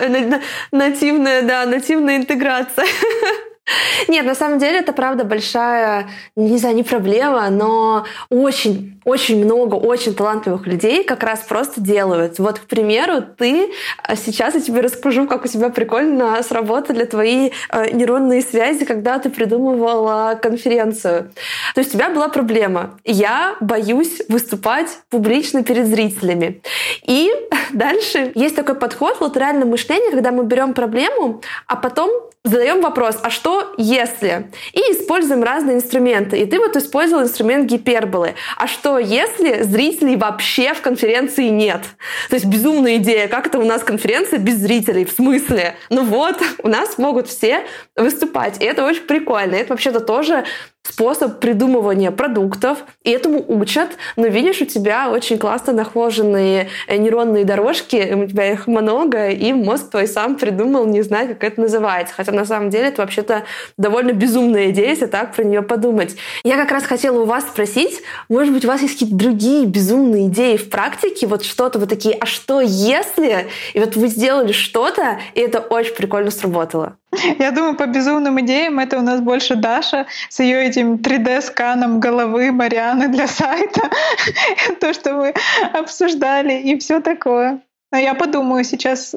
нативная, да, нативная интеграция. Нет, на самом деле это правда большая, не знаю, не проблема, но очень, очень много очень талантливых людей как раз просто делают. Вот, к примеру, ты, а сейчас я тебе расскажу, как у тебя прикольно сработали твои э, нейронные связи, когда ты придумывала конференцию. То есть у тебя была проблема. Я боюсь выступать публично перед зрителями. И дальше есть такой подход латеральное мышление, когда мы берем проблему, а потом задаем вопрос, а что если? И используем разные инструменты. И ты вот использовал инструмент гиперболы. А что если зрителей вообще в конференции нет? То есть безумная идея, как это у нас конференция без зрителей? В смысле? Ну вот, у нас могут все выступать. И это очень прикольно. Это вообще-то тоже способ придумывания продуктов, и этому учат, но видишь, у тебя очень классно нахоженные э, нейронные дорожки, у тебя их много, и мозг твой сам придумал, не знаю, как это называется. Хотя на самом деле это вообще-то довольно безумная идея, если так про нее подумать. Я как раз хотела у вас спросить, может быть, у вас есть какие-то другие безумные идеи в практике, вот что-то вот такие, а что если? И вот вы сделали что-то, и это очень прикольно сработало. Я думаю, по безумным идеям это у нас больше Даша с ее этим 3D-сканом головы Марианы для сайта, то, что мы обсуждали и все такое. Но я подумаю сейчас,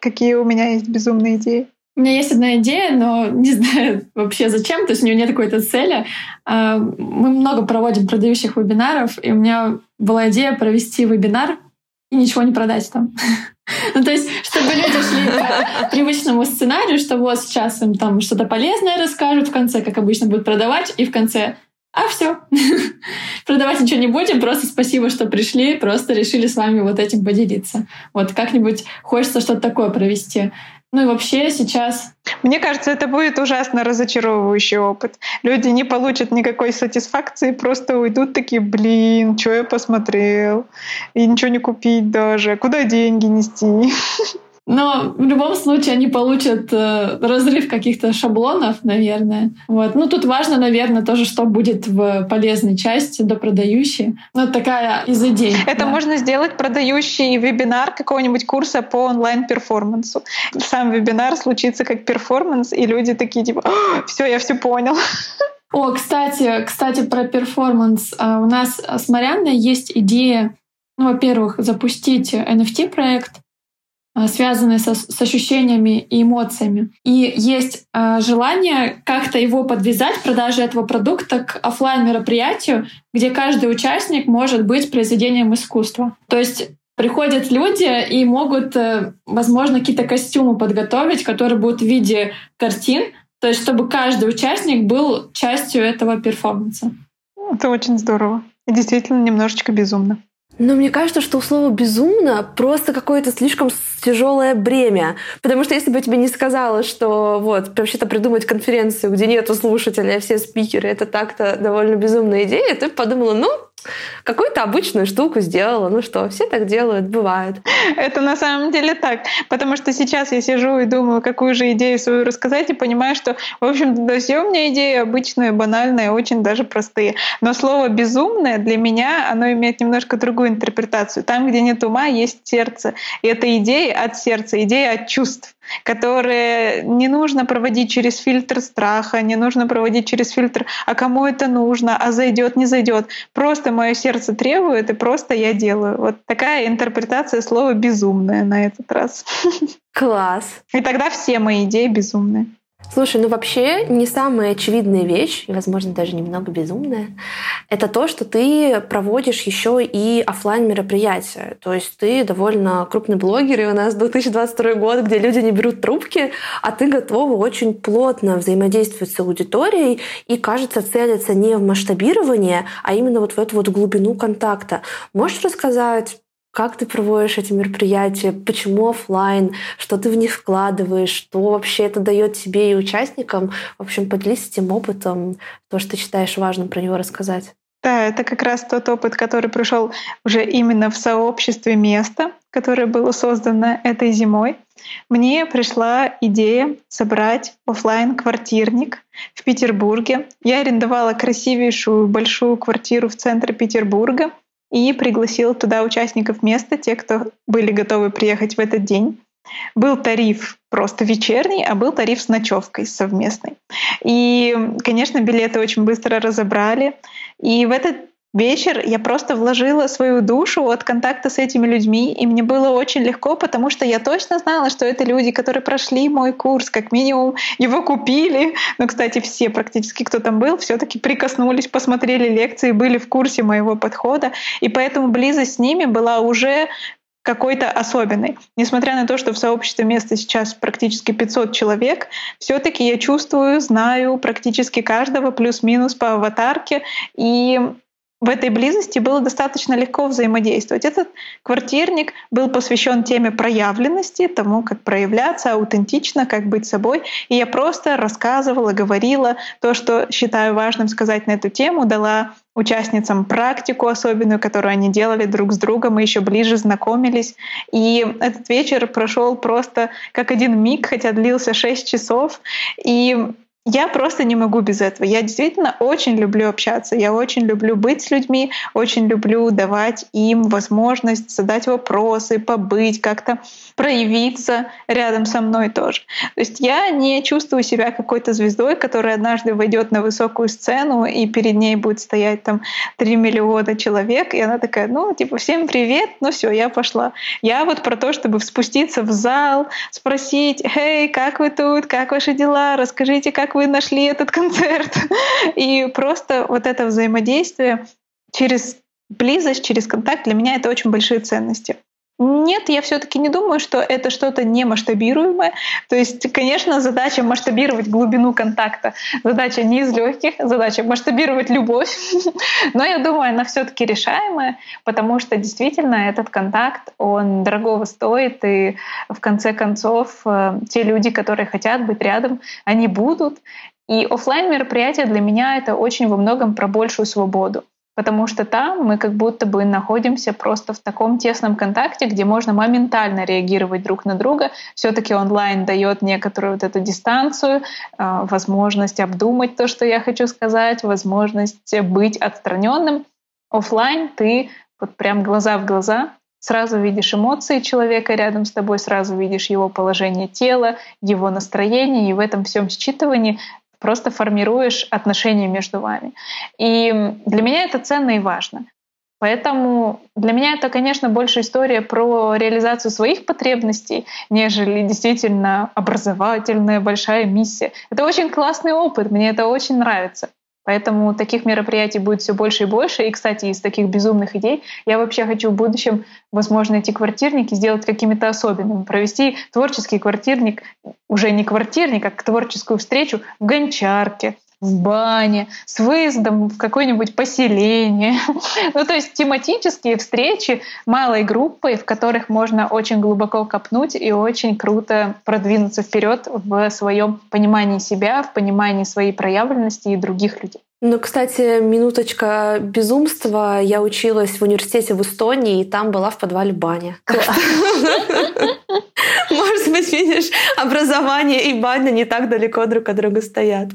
какие у меня есть безумные идеи. У меня есть одна идея, но не знаю вообще зачем, то есть у нее нет какой-то цели. А, мы много проводим продающих вебинаров, и у меня была идея провести вебинар и ничего не продать там. Ну, то есть, чтобы люди шли по привычному сценарию, что вот сейчас им там что-то полезное расскажут, в конце, как обычно, будут продавать, и в конце а все, продавать ничего не будем, просто спасибо, что пришли, просто решили с вами вот этим поделиться. Вот как-нибудь хочется что-то такое провести. Ну и вообще сейчас... Мне кажется, это будет ужасно разочаровывающий опыт. Люди не получат никакой сатисфакции, просто уйдут такие, блин, что я посмотрел, и ничего не купить даже, куда деньги нести. Но в любом случае они получат э, разрыв каких-то шаблонов, наверное. Вот. Ну, тут важно, наверное, тоже, что будет в полезной части, до продающей. Ну, это такая из идей. Это да. можно сделать продающий вебинар какого-нибудь курса по онлайн-перформансу. Сам вебинар случится как перформанс, и люди такие типа, все, я все понял. О, кстати, кстати, про перформанс. А, у нас с Марианной есть идея, ну, во-первых, запустить NFT-проект, связанные со, с ощущениями и эмоциями. И есть э, желание как-то его подвязать, продажи этого продукта к офлайн мероприятию, где каждый участник может быть произведением искусства. То есть приходят люди и могут, э, возможно, какие-то костюмы подготовить, которые будут в виде картин, то есть чтобы каждый участник был частью этого перформанса. Это очень здорово. И действительно немножечко безумно. Но мне кажется, что у слова «безумно» просто какое-то слишком тяжелое бремя. Потому что если бы я тебе не сказала, что вот, вообще-то придумать конференцию, где нету слушателей, а все спикеры, это так-то довольно безумная идея, ты подумала, ну, какую-то обычную штуку сделала. Ну что, все так делают, бывает. Это на самом деле так. Потому что сейчас я сижу и думаю, какую же идею свою рассказать, и понимаю, что, в общем-то, да все у меня идеи обычные, банальные, очень даже простые. Но слово «безумное» для меня, оно имеет немножко другую интерпретацию. Там, где нет ума, есть сердце. И это идея от сердца, идея от чувств которые не нужно проводить через фильтр страха, не нужно проводить через фильтр, а кому это нужно, а зайдет, не зайдет. Просто мое сердце требует, и просто я делаю. Вот такая интерпретация слова безумная на этот раз. Класс. И тогда все мои идеи безумные. Слушай, ну вообще не самая очевидная вещь, и, возможно, даже немного безумная, это то, что ты проводишь еще и офлайн мероприятия. То есть ты довольно крупный блогер, и у нас 2022 год, где люди не берут трубки, а ты готова очень плотно взаимодействовать с аудиторией и, кажется, целиться не в масштабирование, а именно вот в эту вот глубину контакта. Можешь рассказать, как ты проводишь эти мероприятия, почему офлайн, что ты в них вкладываешь, что вообще это дает тебе и участникам. В общем, поделись этим опытом, то, что ты считаешь важным про него рассказать. Да, это как раз тот опыт, который пришел уже именно в сообществе места, которое было создано этой зимой. Мне пришла идея собрать офлайн квартирник в Петербурге. Я арендовала красивейшую большую квартиру в центре Петербурга — и пригласил туда участников места, те, кто были готовы приехать в этот день. Был тариф просто вечерний, а был тариф с ночевкой совместной. И, конечно, билеты очень быстро разобрали. И в этот вечер я просто вложила свою душу от контакта с этими людьми, и мне было очень легко, потому что я точно знала, что это люди, которые прошли мой курс, как минимум его купили. Но, кстати, все практически, кто там был, все-таки прикоснулись, посмотрели лекции, были в курсе моего подхода, и поэтому близость с ними была уже какой-то особенный. Несмотря на то, что в сообществе места сейчас практически 500 человек, все-таки я чувствую, знаю практически каждого плюс-минус по аватарке, и в этой близости было достаточно легко взаимодействовать. Этот квартирник был посвящен теме проявленности, тому, как проявляться аутентично, как быть собой. И я просто рассказывала, говорила то, что считаю важным сказать на эту тему, дала участницам практику особенную, которую они делали друг с другом, мы еще ближе знакомились. И этот вечер прошел просто как один миг, хотя длился 6 часов. И я просто не могу без этого. Я действительно очень люблю общаться, я очень люблю быть с людьми, очень люблю давать им возможность задать вопросы, побыть, как-то проявиться рядом со мной тоже. То есть я не чувствую себя какой-то звездой, которая однажды войдет на высокую сцену, и перед ней будет стоять там 3 миллиона человек, и она такая, ну, типа, всем привет, ну все, я пошла. Я вот про то, чтобы спуститься в зал, спросить, эй, как вы тут, как ваши дела, расскажите, как вы нашли этот концерт. И просто вот это взаимодействие через близость, через контакт, для меня это очень большие ценности. Нет, я все-таки не думаю, что это что-то не масштабируемое. То есть, конечно, задача масштабировать глубину контакта. Задача не из легких, задача масштабировать любовь. Но я думаю, она все-таки решаемая, потому что действительно этот контакт, он дорогого стоит, и в конце концов э, те люди, которые хотят быть рядом, они будут. И офлайн мероприятия для меня это очень во многом про большую свободу потому что там мы как будто бы находимся просто в таком тесном контакте, где можно моментально реагировать друг на друга. Все-таки онлайн дает некоторую вот эту дистанцию, а, возможность обдумать то, что я хочу сказать, возможность быть отстраненным. Офлайн ты вот прям глаза в глаза сразу видишь эмоции человека рядом с тобой, сразу видишь его положение тела, его настроение, и в этом всем считывании просто формируешь отношения между вами. И для меня это ценно и важно. Поэтому для меня это, конечно, больше история про реализацию своих потребностей, нежели действительно образовательная большая миссия. Это очень классный опыт, мне это очень нравится. Поэтому таких мероприятий будет все больше и больше. И, кстати, из таких безумных идей я вообще хочу в будущем, возможно, эти квартирники сделать какими-то особенными, провести творческий квартирник, уже не квартирник, а творческую встречу в Гончарке, в бане, с выездом в какое-нибудь поселение. ну, то есть тематические встречи малой группой, в которых можно очень глубоко копнуть и очень круто продвинуться вперед в своем понимании себя, в понимании своей проявленности и других людей. Ну, кстати, минуточка безумства. Я училась в университете в Эстонии, и там была в подвале баня. Может быть, видишь, образование и баня не так далеко друг от друга стоят.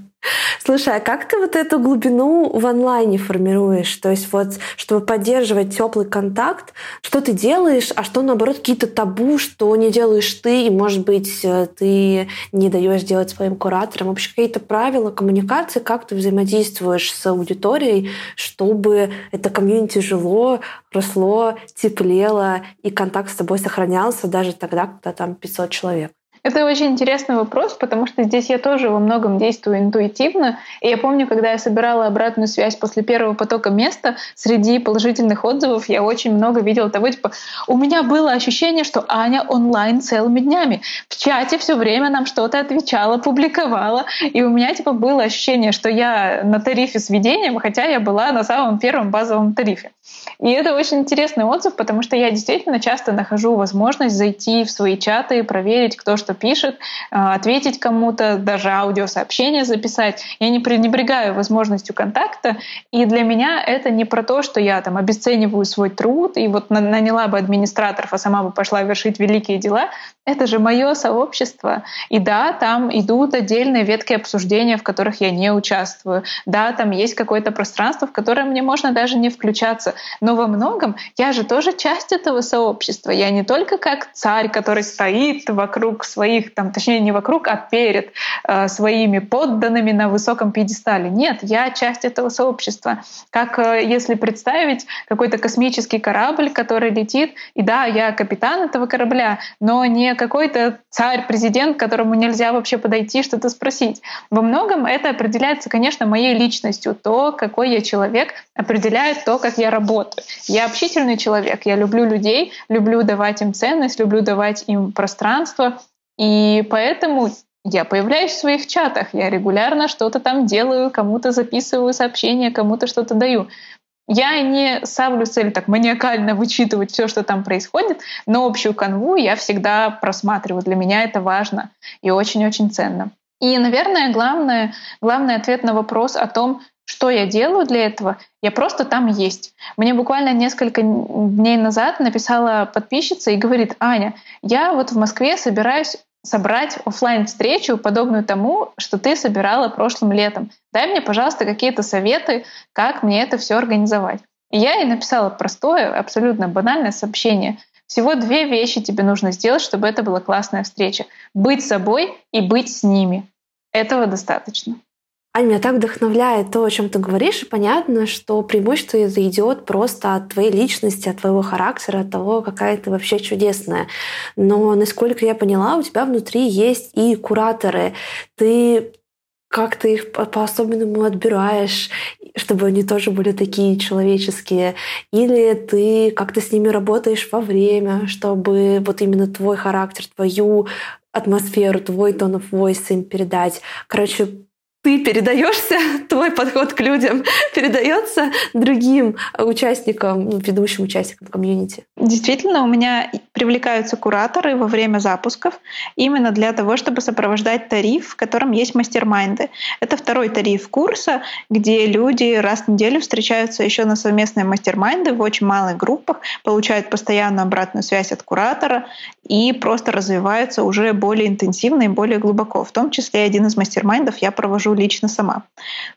Слушай, а как ты вот эту глубину в онлайне формируешь? То есть вот, чтобы поддерживать теплый контакт, что ты делаешь, а что, наоборот, какие-то табу, что не делаешь ты, и, может быть, э, ты не даешь делать своим кураторам. Вообще какие-то правила коммуникации, как ты взаимодействуешь с аудиторией, чтобы это комьюнити жило, росло, теплело, и контакт с тобой сохранялся даже тогда, когда там 500 человек? Это очень интересный вопрос, потому что здесь я тоже во многом действую интуитивно. И я помню, когда я собирала обратную связь после первого потока места, среди положительных отзывов я очень много видела того, типа, у меня было ощущение, что Аня онлайн целыми днями. В чате все время нам что-то отвечала, публиковала. И у меня типа было ощущение, что я на тарифе с ведением, хотя я была на самом первом базовом тарифе. И это очень интересный отзыв, потому что я действительно часто нахожу возможность зайти в свои чаты, и проверить, кто что пишет, а, ответить кому-то, даже аудиосообщение записать. Я не пренебрегаю возможностью контакта, и для меня это не про то, что я там обесцениваю свой труд и вот наняла бы администраторов, а сама бы пошла вершить великие дела. Это же мое сообщество. И да, там идут отдельные ветки обсуждения, в которых я не участвую. Да, там есть какое-то пространство, в которое мне можно даже не включаться. Но во многом я же тоже часть этого сообщества. Я не только как царь, который стоит вокруг своих, там, точнее не вокруг, а перед э, своими подданными на высоком пьедестале. Нет, я часть этого сообщества. Как э, если представить какой-то космический корабль, который летит, и да, я капитан этого корабля, но не какой-то царь-президент, которому нельзя вообще подойти, что-то спросить. Во многом это определяется, конечно, моей личностью. То, какой я человек, определяет то, как я работаю. Я общительный человек, я люблю людей, люблю давать им ценность, люблю давать им пространство. И поэтому я появляюсь в своих чатах, я регулярно что-то там делаю, кому-то записываю сообщения, кому-то что-то даю. Я не ставлю цель так маниакально вычитывать все, что там происходит, но общую канву я всегда просматриваю. Для меня это важно и очень-очень ценно. И, наверное, главное, главный ответ на вопрос о том, что я делаю для этого, я просто там есть. Мне буквально несколько дней назад написала подписчица и говорит, Аня, я вот в Москве собираюсь собрать офлайн встречу подобную тому, что ты собирала прошлым летом. Дай мне, пожалуйста, какие-то советы, как мне это все организовать. И я ей написала простое, абсолютно банальное сообщение. Всего две вещи тебе нужно сделать, чтобы это была классная встреча. Быть собой и быть с ними. Этого достаточно. Аня, меня так вдохновляет то, о чем ты говоришь, и понятно, что преимущество это идет просто от твоей личности, от твоего характера, от того, какая ты вообще чудесная. Но, насколько я поняла, у тебя внутри есть и кураторы. Ты как ты их по-особенному отбираешь, чтобы они тоже были такие человеческие, или ты как-то с ними работаешь во время, чтобы вот именно твой характер, твою атмосферу, твой тон of voice им передать. Короче, ты передаешься, твой подход к людям передается другим участникам, ну, ведущим участникам комьюнити. Действительно, у меня привлекаются кураторы во время запусков именно для того, чтобы сопровождать тариф, в котором есть мастер-майнды. Это второй тариф курса, где люди раз в неделю встречаются еще на совместные мастер-майнды в очень малых группах, получают постоянную обратную связь от куратора и просто развиваются уже более интенсивно и более глубоко. В том числе один из мастер-майндов я провожу лично сама.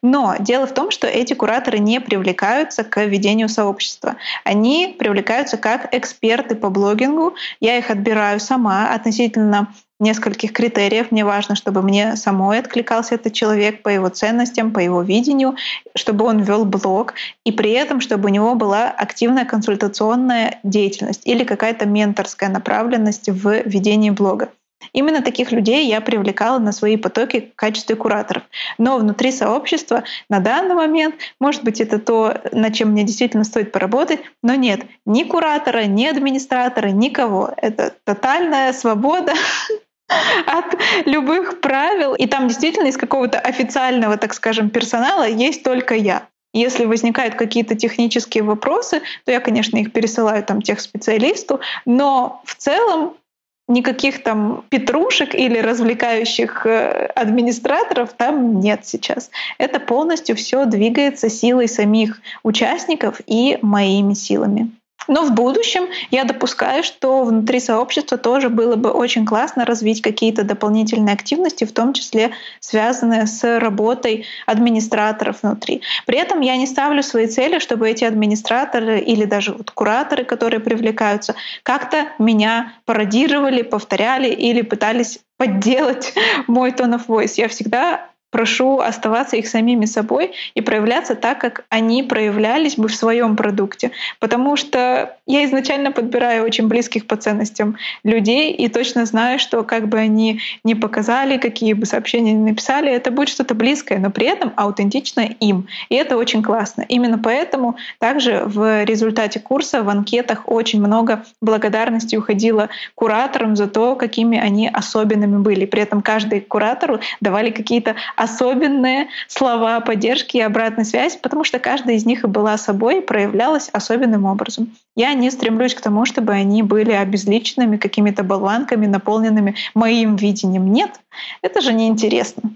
Но дело в том, что эти кураторы не привлекаются к ведению сообщества. Они привлекаются как эксперты по блогингу. Я их отбираю сама относительно нескольких критериев. Мне важно, чтобы мне самой откликался этот человек по его ценностям, по его видению, чтобы он вел блог, и при этом, чтобы у него была активная консультационная деятельность или какая-то менторская направленность в ведении блога. Именно таких людей я привлекала на свои потоки в качестве кураторов. Но внутри сообщества на данный момент, может быть, это то, над чем мне действительно стоит поработать, но нет ни куратора, ни администратора, никого. Это тотальная свобода от любых правил. И там действительно из какого-то официального, так скажем, персонала есть только я. Если возникают какие-то технические вопросы, то я, конечно, их пересылаю там тех специалисту, но в целом никаких там петрушек или развлекающих э, администраторов там нет сейчас. Это полностью все двигается силой самих участников и моими силами. Но в будущем я допускаю, что внутри сообщества тоже было бы очень классно развить какие-то дополнительные активности, в том числе связанные с работой администраторов внутри. При этом я не ставлю свои цели, чтобы эти администраторы или даже вот кураторы, которые привлекаются, как-то меня пародировали, повторяли или пытались подделать мой тон of voice. Я всегда прошу оставаться их самими собой и проявляться так, как они проявлялись бы в своем продукте. Потому что я изначально подбираю очень близких по ценностям людей и точно знаю, что как бы они ни показали, какие бы сообщения ни написали, это будет что-то близкое, но при этом аутентичное им. И это очень классно. Именно поэтому также в результате курса в анкетах очень много благодарности уходило кураторам за то, какими они особенными были. При этом каждый куратору давали какие-то особенные слова поддержки и обратной связи, потому что каждая из них и была собой, и проявлялась особенным образом. Я не стремлюсь к тому, чтобы они были обезличенными какими-то болванками, наполненными моим видением. Нет, это же неинтересно.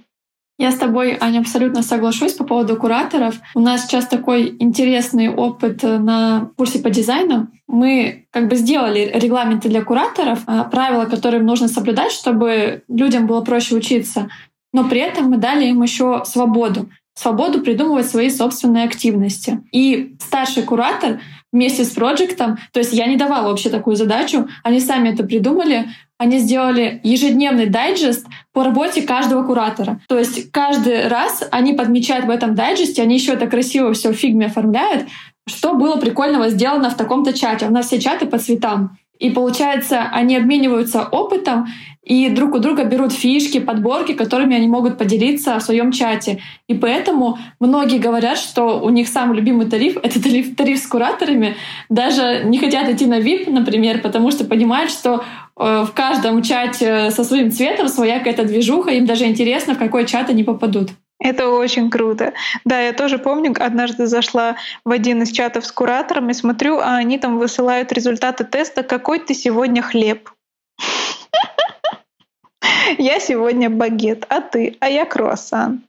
Я с тобой, Аня, абсолютно соглашусь по поводу кураторов. У нас сейчас такой интересный опыт на курсе по дизайну. Мы как бы сделали регламенты для кураторов, а, правила, которые нужно соблюдать, чтобы людям было проще учиться но при этом мы дали им еще свободу. Свободу придумывать свои собственные активности. И старший куратор вместе с проектом, то есть я не давала вообще такую задачу, они сами это придумали, они сделали ежедневный дайджест по работе каждого куратора. То есть каждый раз они подмечают в этом дайджесте, они еще это красиво все в фигме оформляют, что было прикольного сделано в таком-то чате. У нас все чаты по цветам. И получается, они обмениваются опытом и друг у друга берут фишки, подборки, которыми они могут поделиться в своем чате. И поэтому многие говорят, что у них самый любимый тариф — это тариф, тариф с кураторами. Даже не хотят идти на VIP, например, потому что понимают, что э, в каждом чате со своим цветом своя какая-то движуха, им даже интересно, в какой чат они попадут. Это очень круто. Да, я тоже помню, однажды зашла в один из чатов с куратором и смотрю, а они там высылают результаты теста «Какой ты сегодня хлеб?» Я сегодня багет, а ты? А я круассан.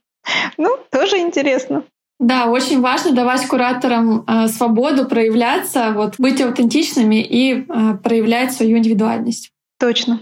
Ну, тоже интересно. Да, очень важно давать кураторам э, свободу проявляться, вот, быть аутентичными и э, проявлять свою индивидуальность. Точно.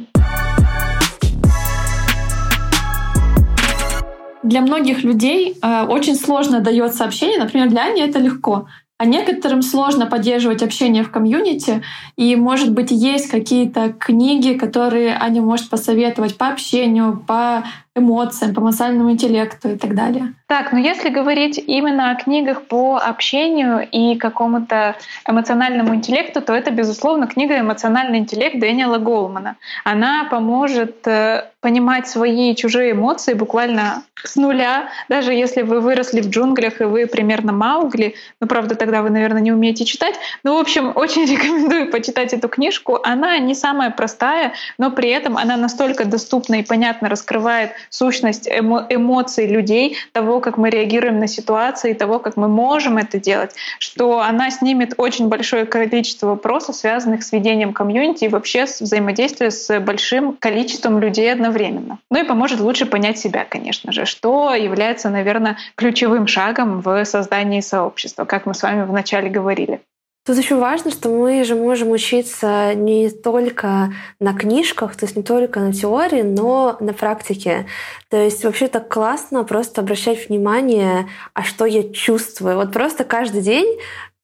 Для многих людей э, очень сложно дается общение. Например, для Ани это легко. А некоторым сложно поддерживать общение в комьюнити, и, может быть, есть какие-то книги, которые Аня может посоветовать по общению, по эмоциям, по эмоциональному интеллекту и так далее. Так, но если говорить именно о книгах по общению и какому-то эмоциональному интеллекту, то это, безусловно, книга «Эмоциональный интеллект» Дэниела Голмана. Она поможет э, понимать свои и чужие эмоции буквально с нуля, даже если вы выросли в джунглях и вы примерно Маугли, ну, правда, тогда вы, наверное, не умеете читать, ну, в общем, очень рекомендую почитать эту книжку. Она не самая простая, но при этом она настолько доступна и понятно раскрывает сущность эмо эмоций людей, того, как мы реагируем на ситуации, того, как мы можем это делать, что она снимет очень большое количество вопросов, связанных с ведением комьюнити и вообще с взаимодействием с большим количеством людей одновременно. Ну и поможет лучше понять себя, конечно же, что является, наверное, ключевым шагом в создании сообщества, как мы с вами вначале говорили. Тут еще важно, что мы же можем учиться не только на книжках, то есть не только на теории, но на практике. То есть вообще так классно просто обращать внимание, а что я чувствую. Вот просто каждый день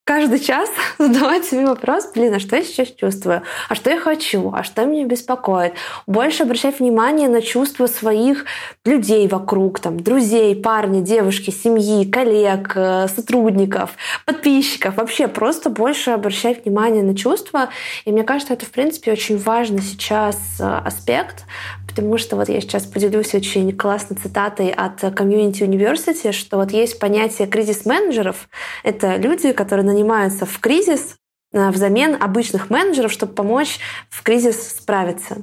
каждый час задавать себе вопрос, блин, а что я сейчас чувствую? А что я хочу? А что меня беспокоит? Больше обращать внимание на чувства своих людей вокруг, там, друзей, парня, девушки, семьи, коллег, э, сотрудников, подписчиков. Вообще просто больше обращать внимание на чувства. И мне кажется, это, в принципе, очень важный сейчас э, аспект, потому что вот я сейчас поделюсь очень классной цитатой от Community University, что вот есть понятие кризис-менеджеров. Это люди, которые нанимаются в кризис, Э, взамен обычных менеджеров, чтобы помочь в кризис справиться.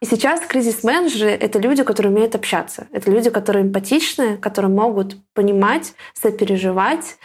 И сейчас кризис-менеджеры — это люди, которые умеют общаться. Это люди, которые эмпатичны, которые могут понимать, сопереживать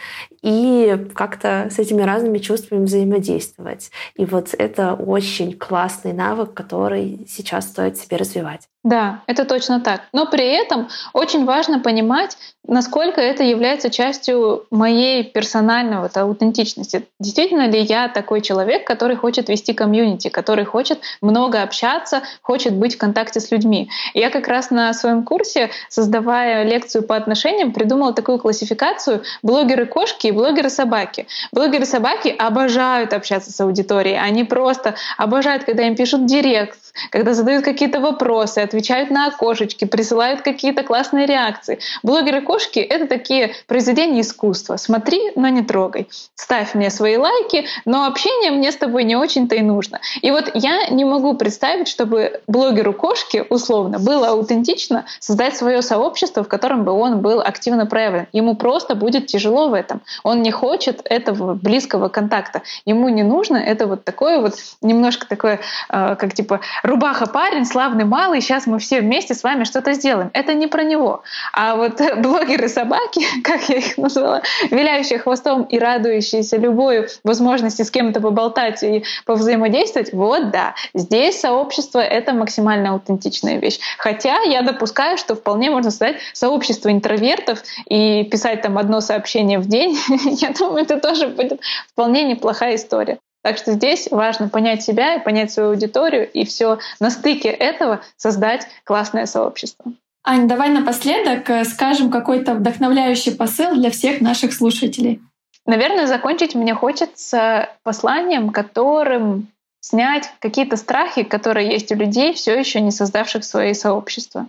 и как-то с этими разными чувствами взаимодействовать. И вот это очень классный навык, который сейчас стоит себе развивать. Да, это точно так. Но при этом очень важно понимать, насколько это является частью моей персональной вот, аутентичности. Действительно ли я такой человек, который хочет вести комьюнити, который хочет много общаться, хочет быть в контакте с людьми. Я как раз на своем курсе, создавая лекцию по отношениям, придумала такую классификацию блогеры-кошки и блогеры-собаки. Блогеры-собаки обожают общаться с аудиторией. Они просто обожают, когда им пишут директ, когда задают какие-то вопросы, отвечают на окошечки, присылают какие-то классные реакции. Блогеры-кошки — это такие произведения искусства. Смотри, но не трогай. Ставь мне свои лайки, но общение мне с тобой не очень-то и нужно. И вот я не могу представить, чтобы блогеру-кошки, условно, было аутентично создать свое сообщество, в котором бы он был активно проявлен. Ему просто будет тяжело в этом. Он не хочет этого близкого контакта. Ему не нужно это вот такое вот немножко такое, э, как типа рубаха парень, славный малый, сейчас мы все вместе с вами что-то сделаем. Это не про него. А вот блогеры собаки, как я их назвала, виляющие хвостом и радующиеся любой возможности с кем-то поболтать и повзаимодействовать, вот да, здесь сообщество — это максимально аутентичная вещь. Хотя я допускаю, что вполне можно создать сообщество интровертов и писать там одно сообщение в день. я думаю, это тоже будет вполне неплохая история. Так что здесь важно понять себя и понять свою аудиторию, и все на стыке этого создать классное сообщество. Ань, давай напоследок э, скажем какой-то вдохновляющий посыл для всех наших слушателей. Наверное, закончить мне хочется посланием, которым снять какие-то страхи, которые есть у людей, все еще не создавших свои сообщества.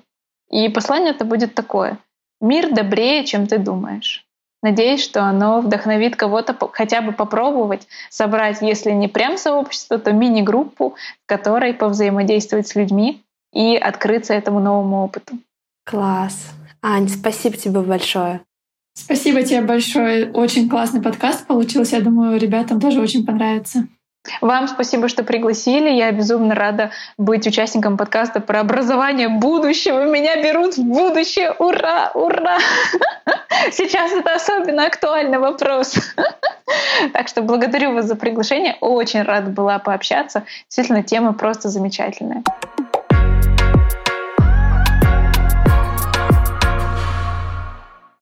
И послание это будет такое. Мир добрее, чем ты думаешь. Надеюсь, что оно вдохновит кого-то хотя бы попробовать собрать, если не прям сообщество, то мини-группу, в которой повзаимодействовать с людьми и открыться этому новому опыту. Класс. Ань, спасибо тебе большое. Спасибо тебе большое. Очень классный подкаст получился. Я думаю, ребятам тоже очень понравится. Вам спасибо, что пригласили. Я безумно рада быть участником подкаста про образование будущего. Меня берут в будущее. Ура! Ура! Сейчас это особенно актуальный вопрос. Так что благодарю вас за приглашение. Очень рада была пообщаться. Действительно, тема просто замечательная.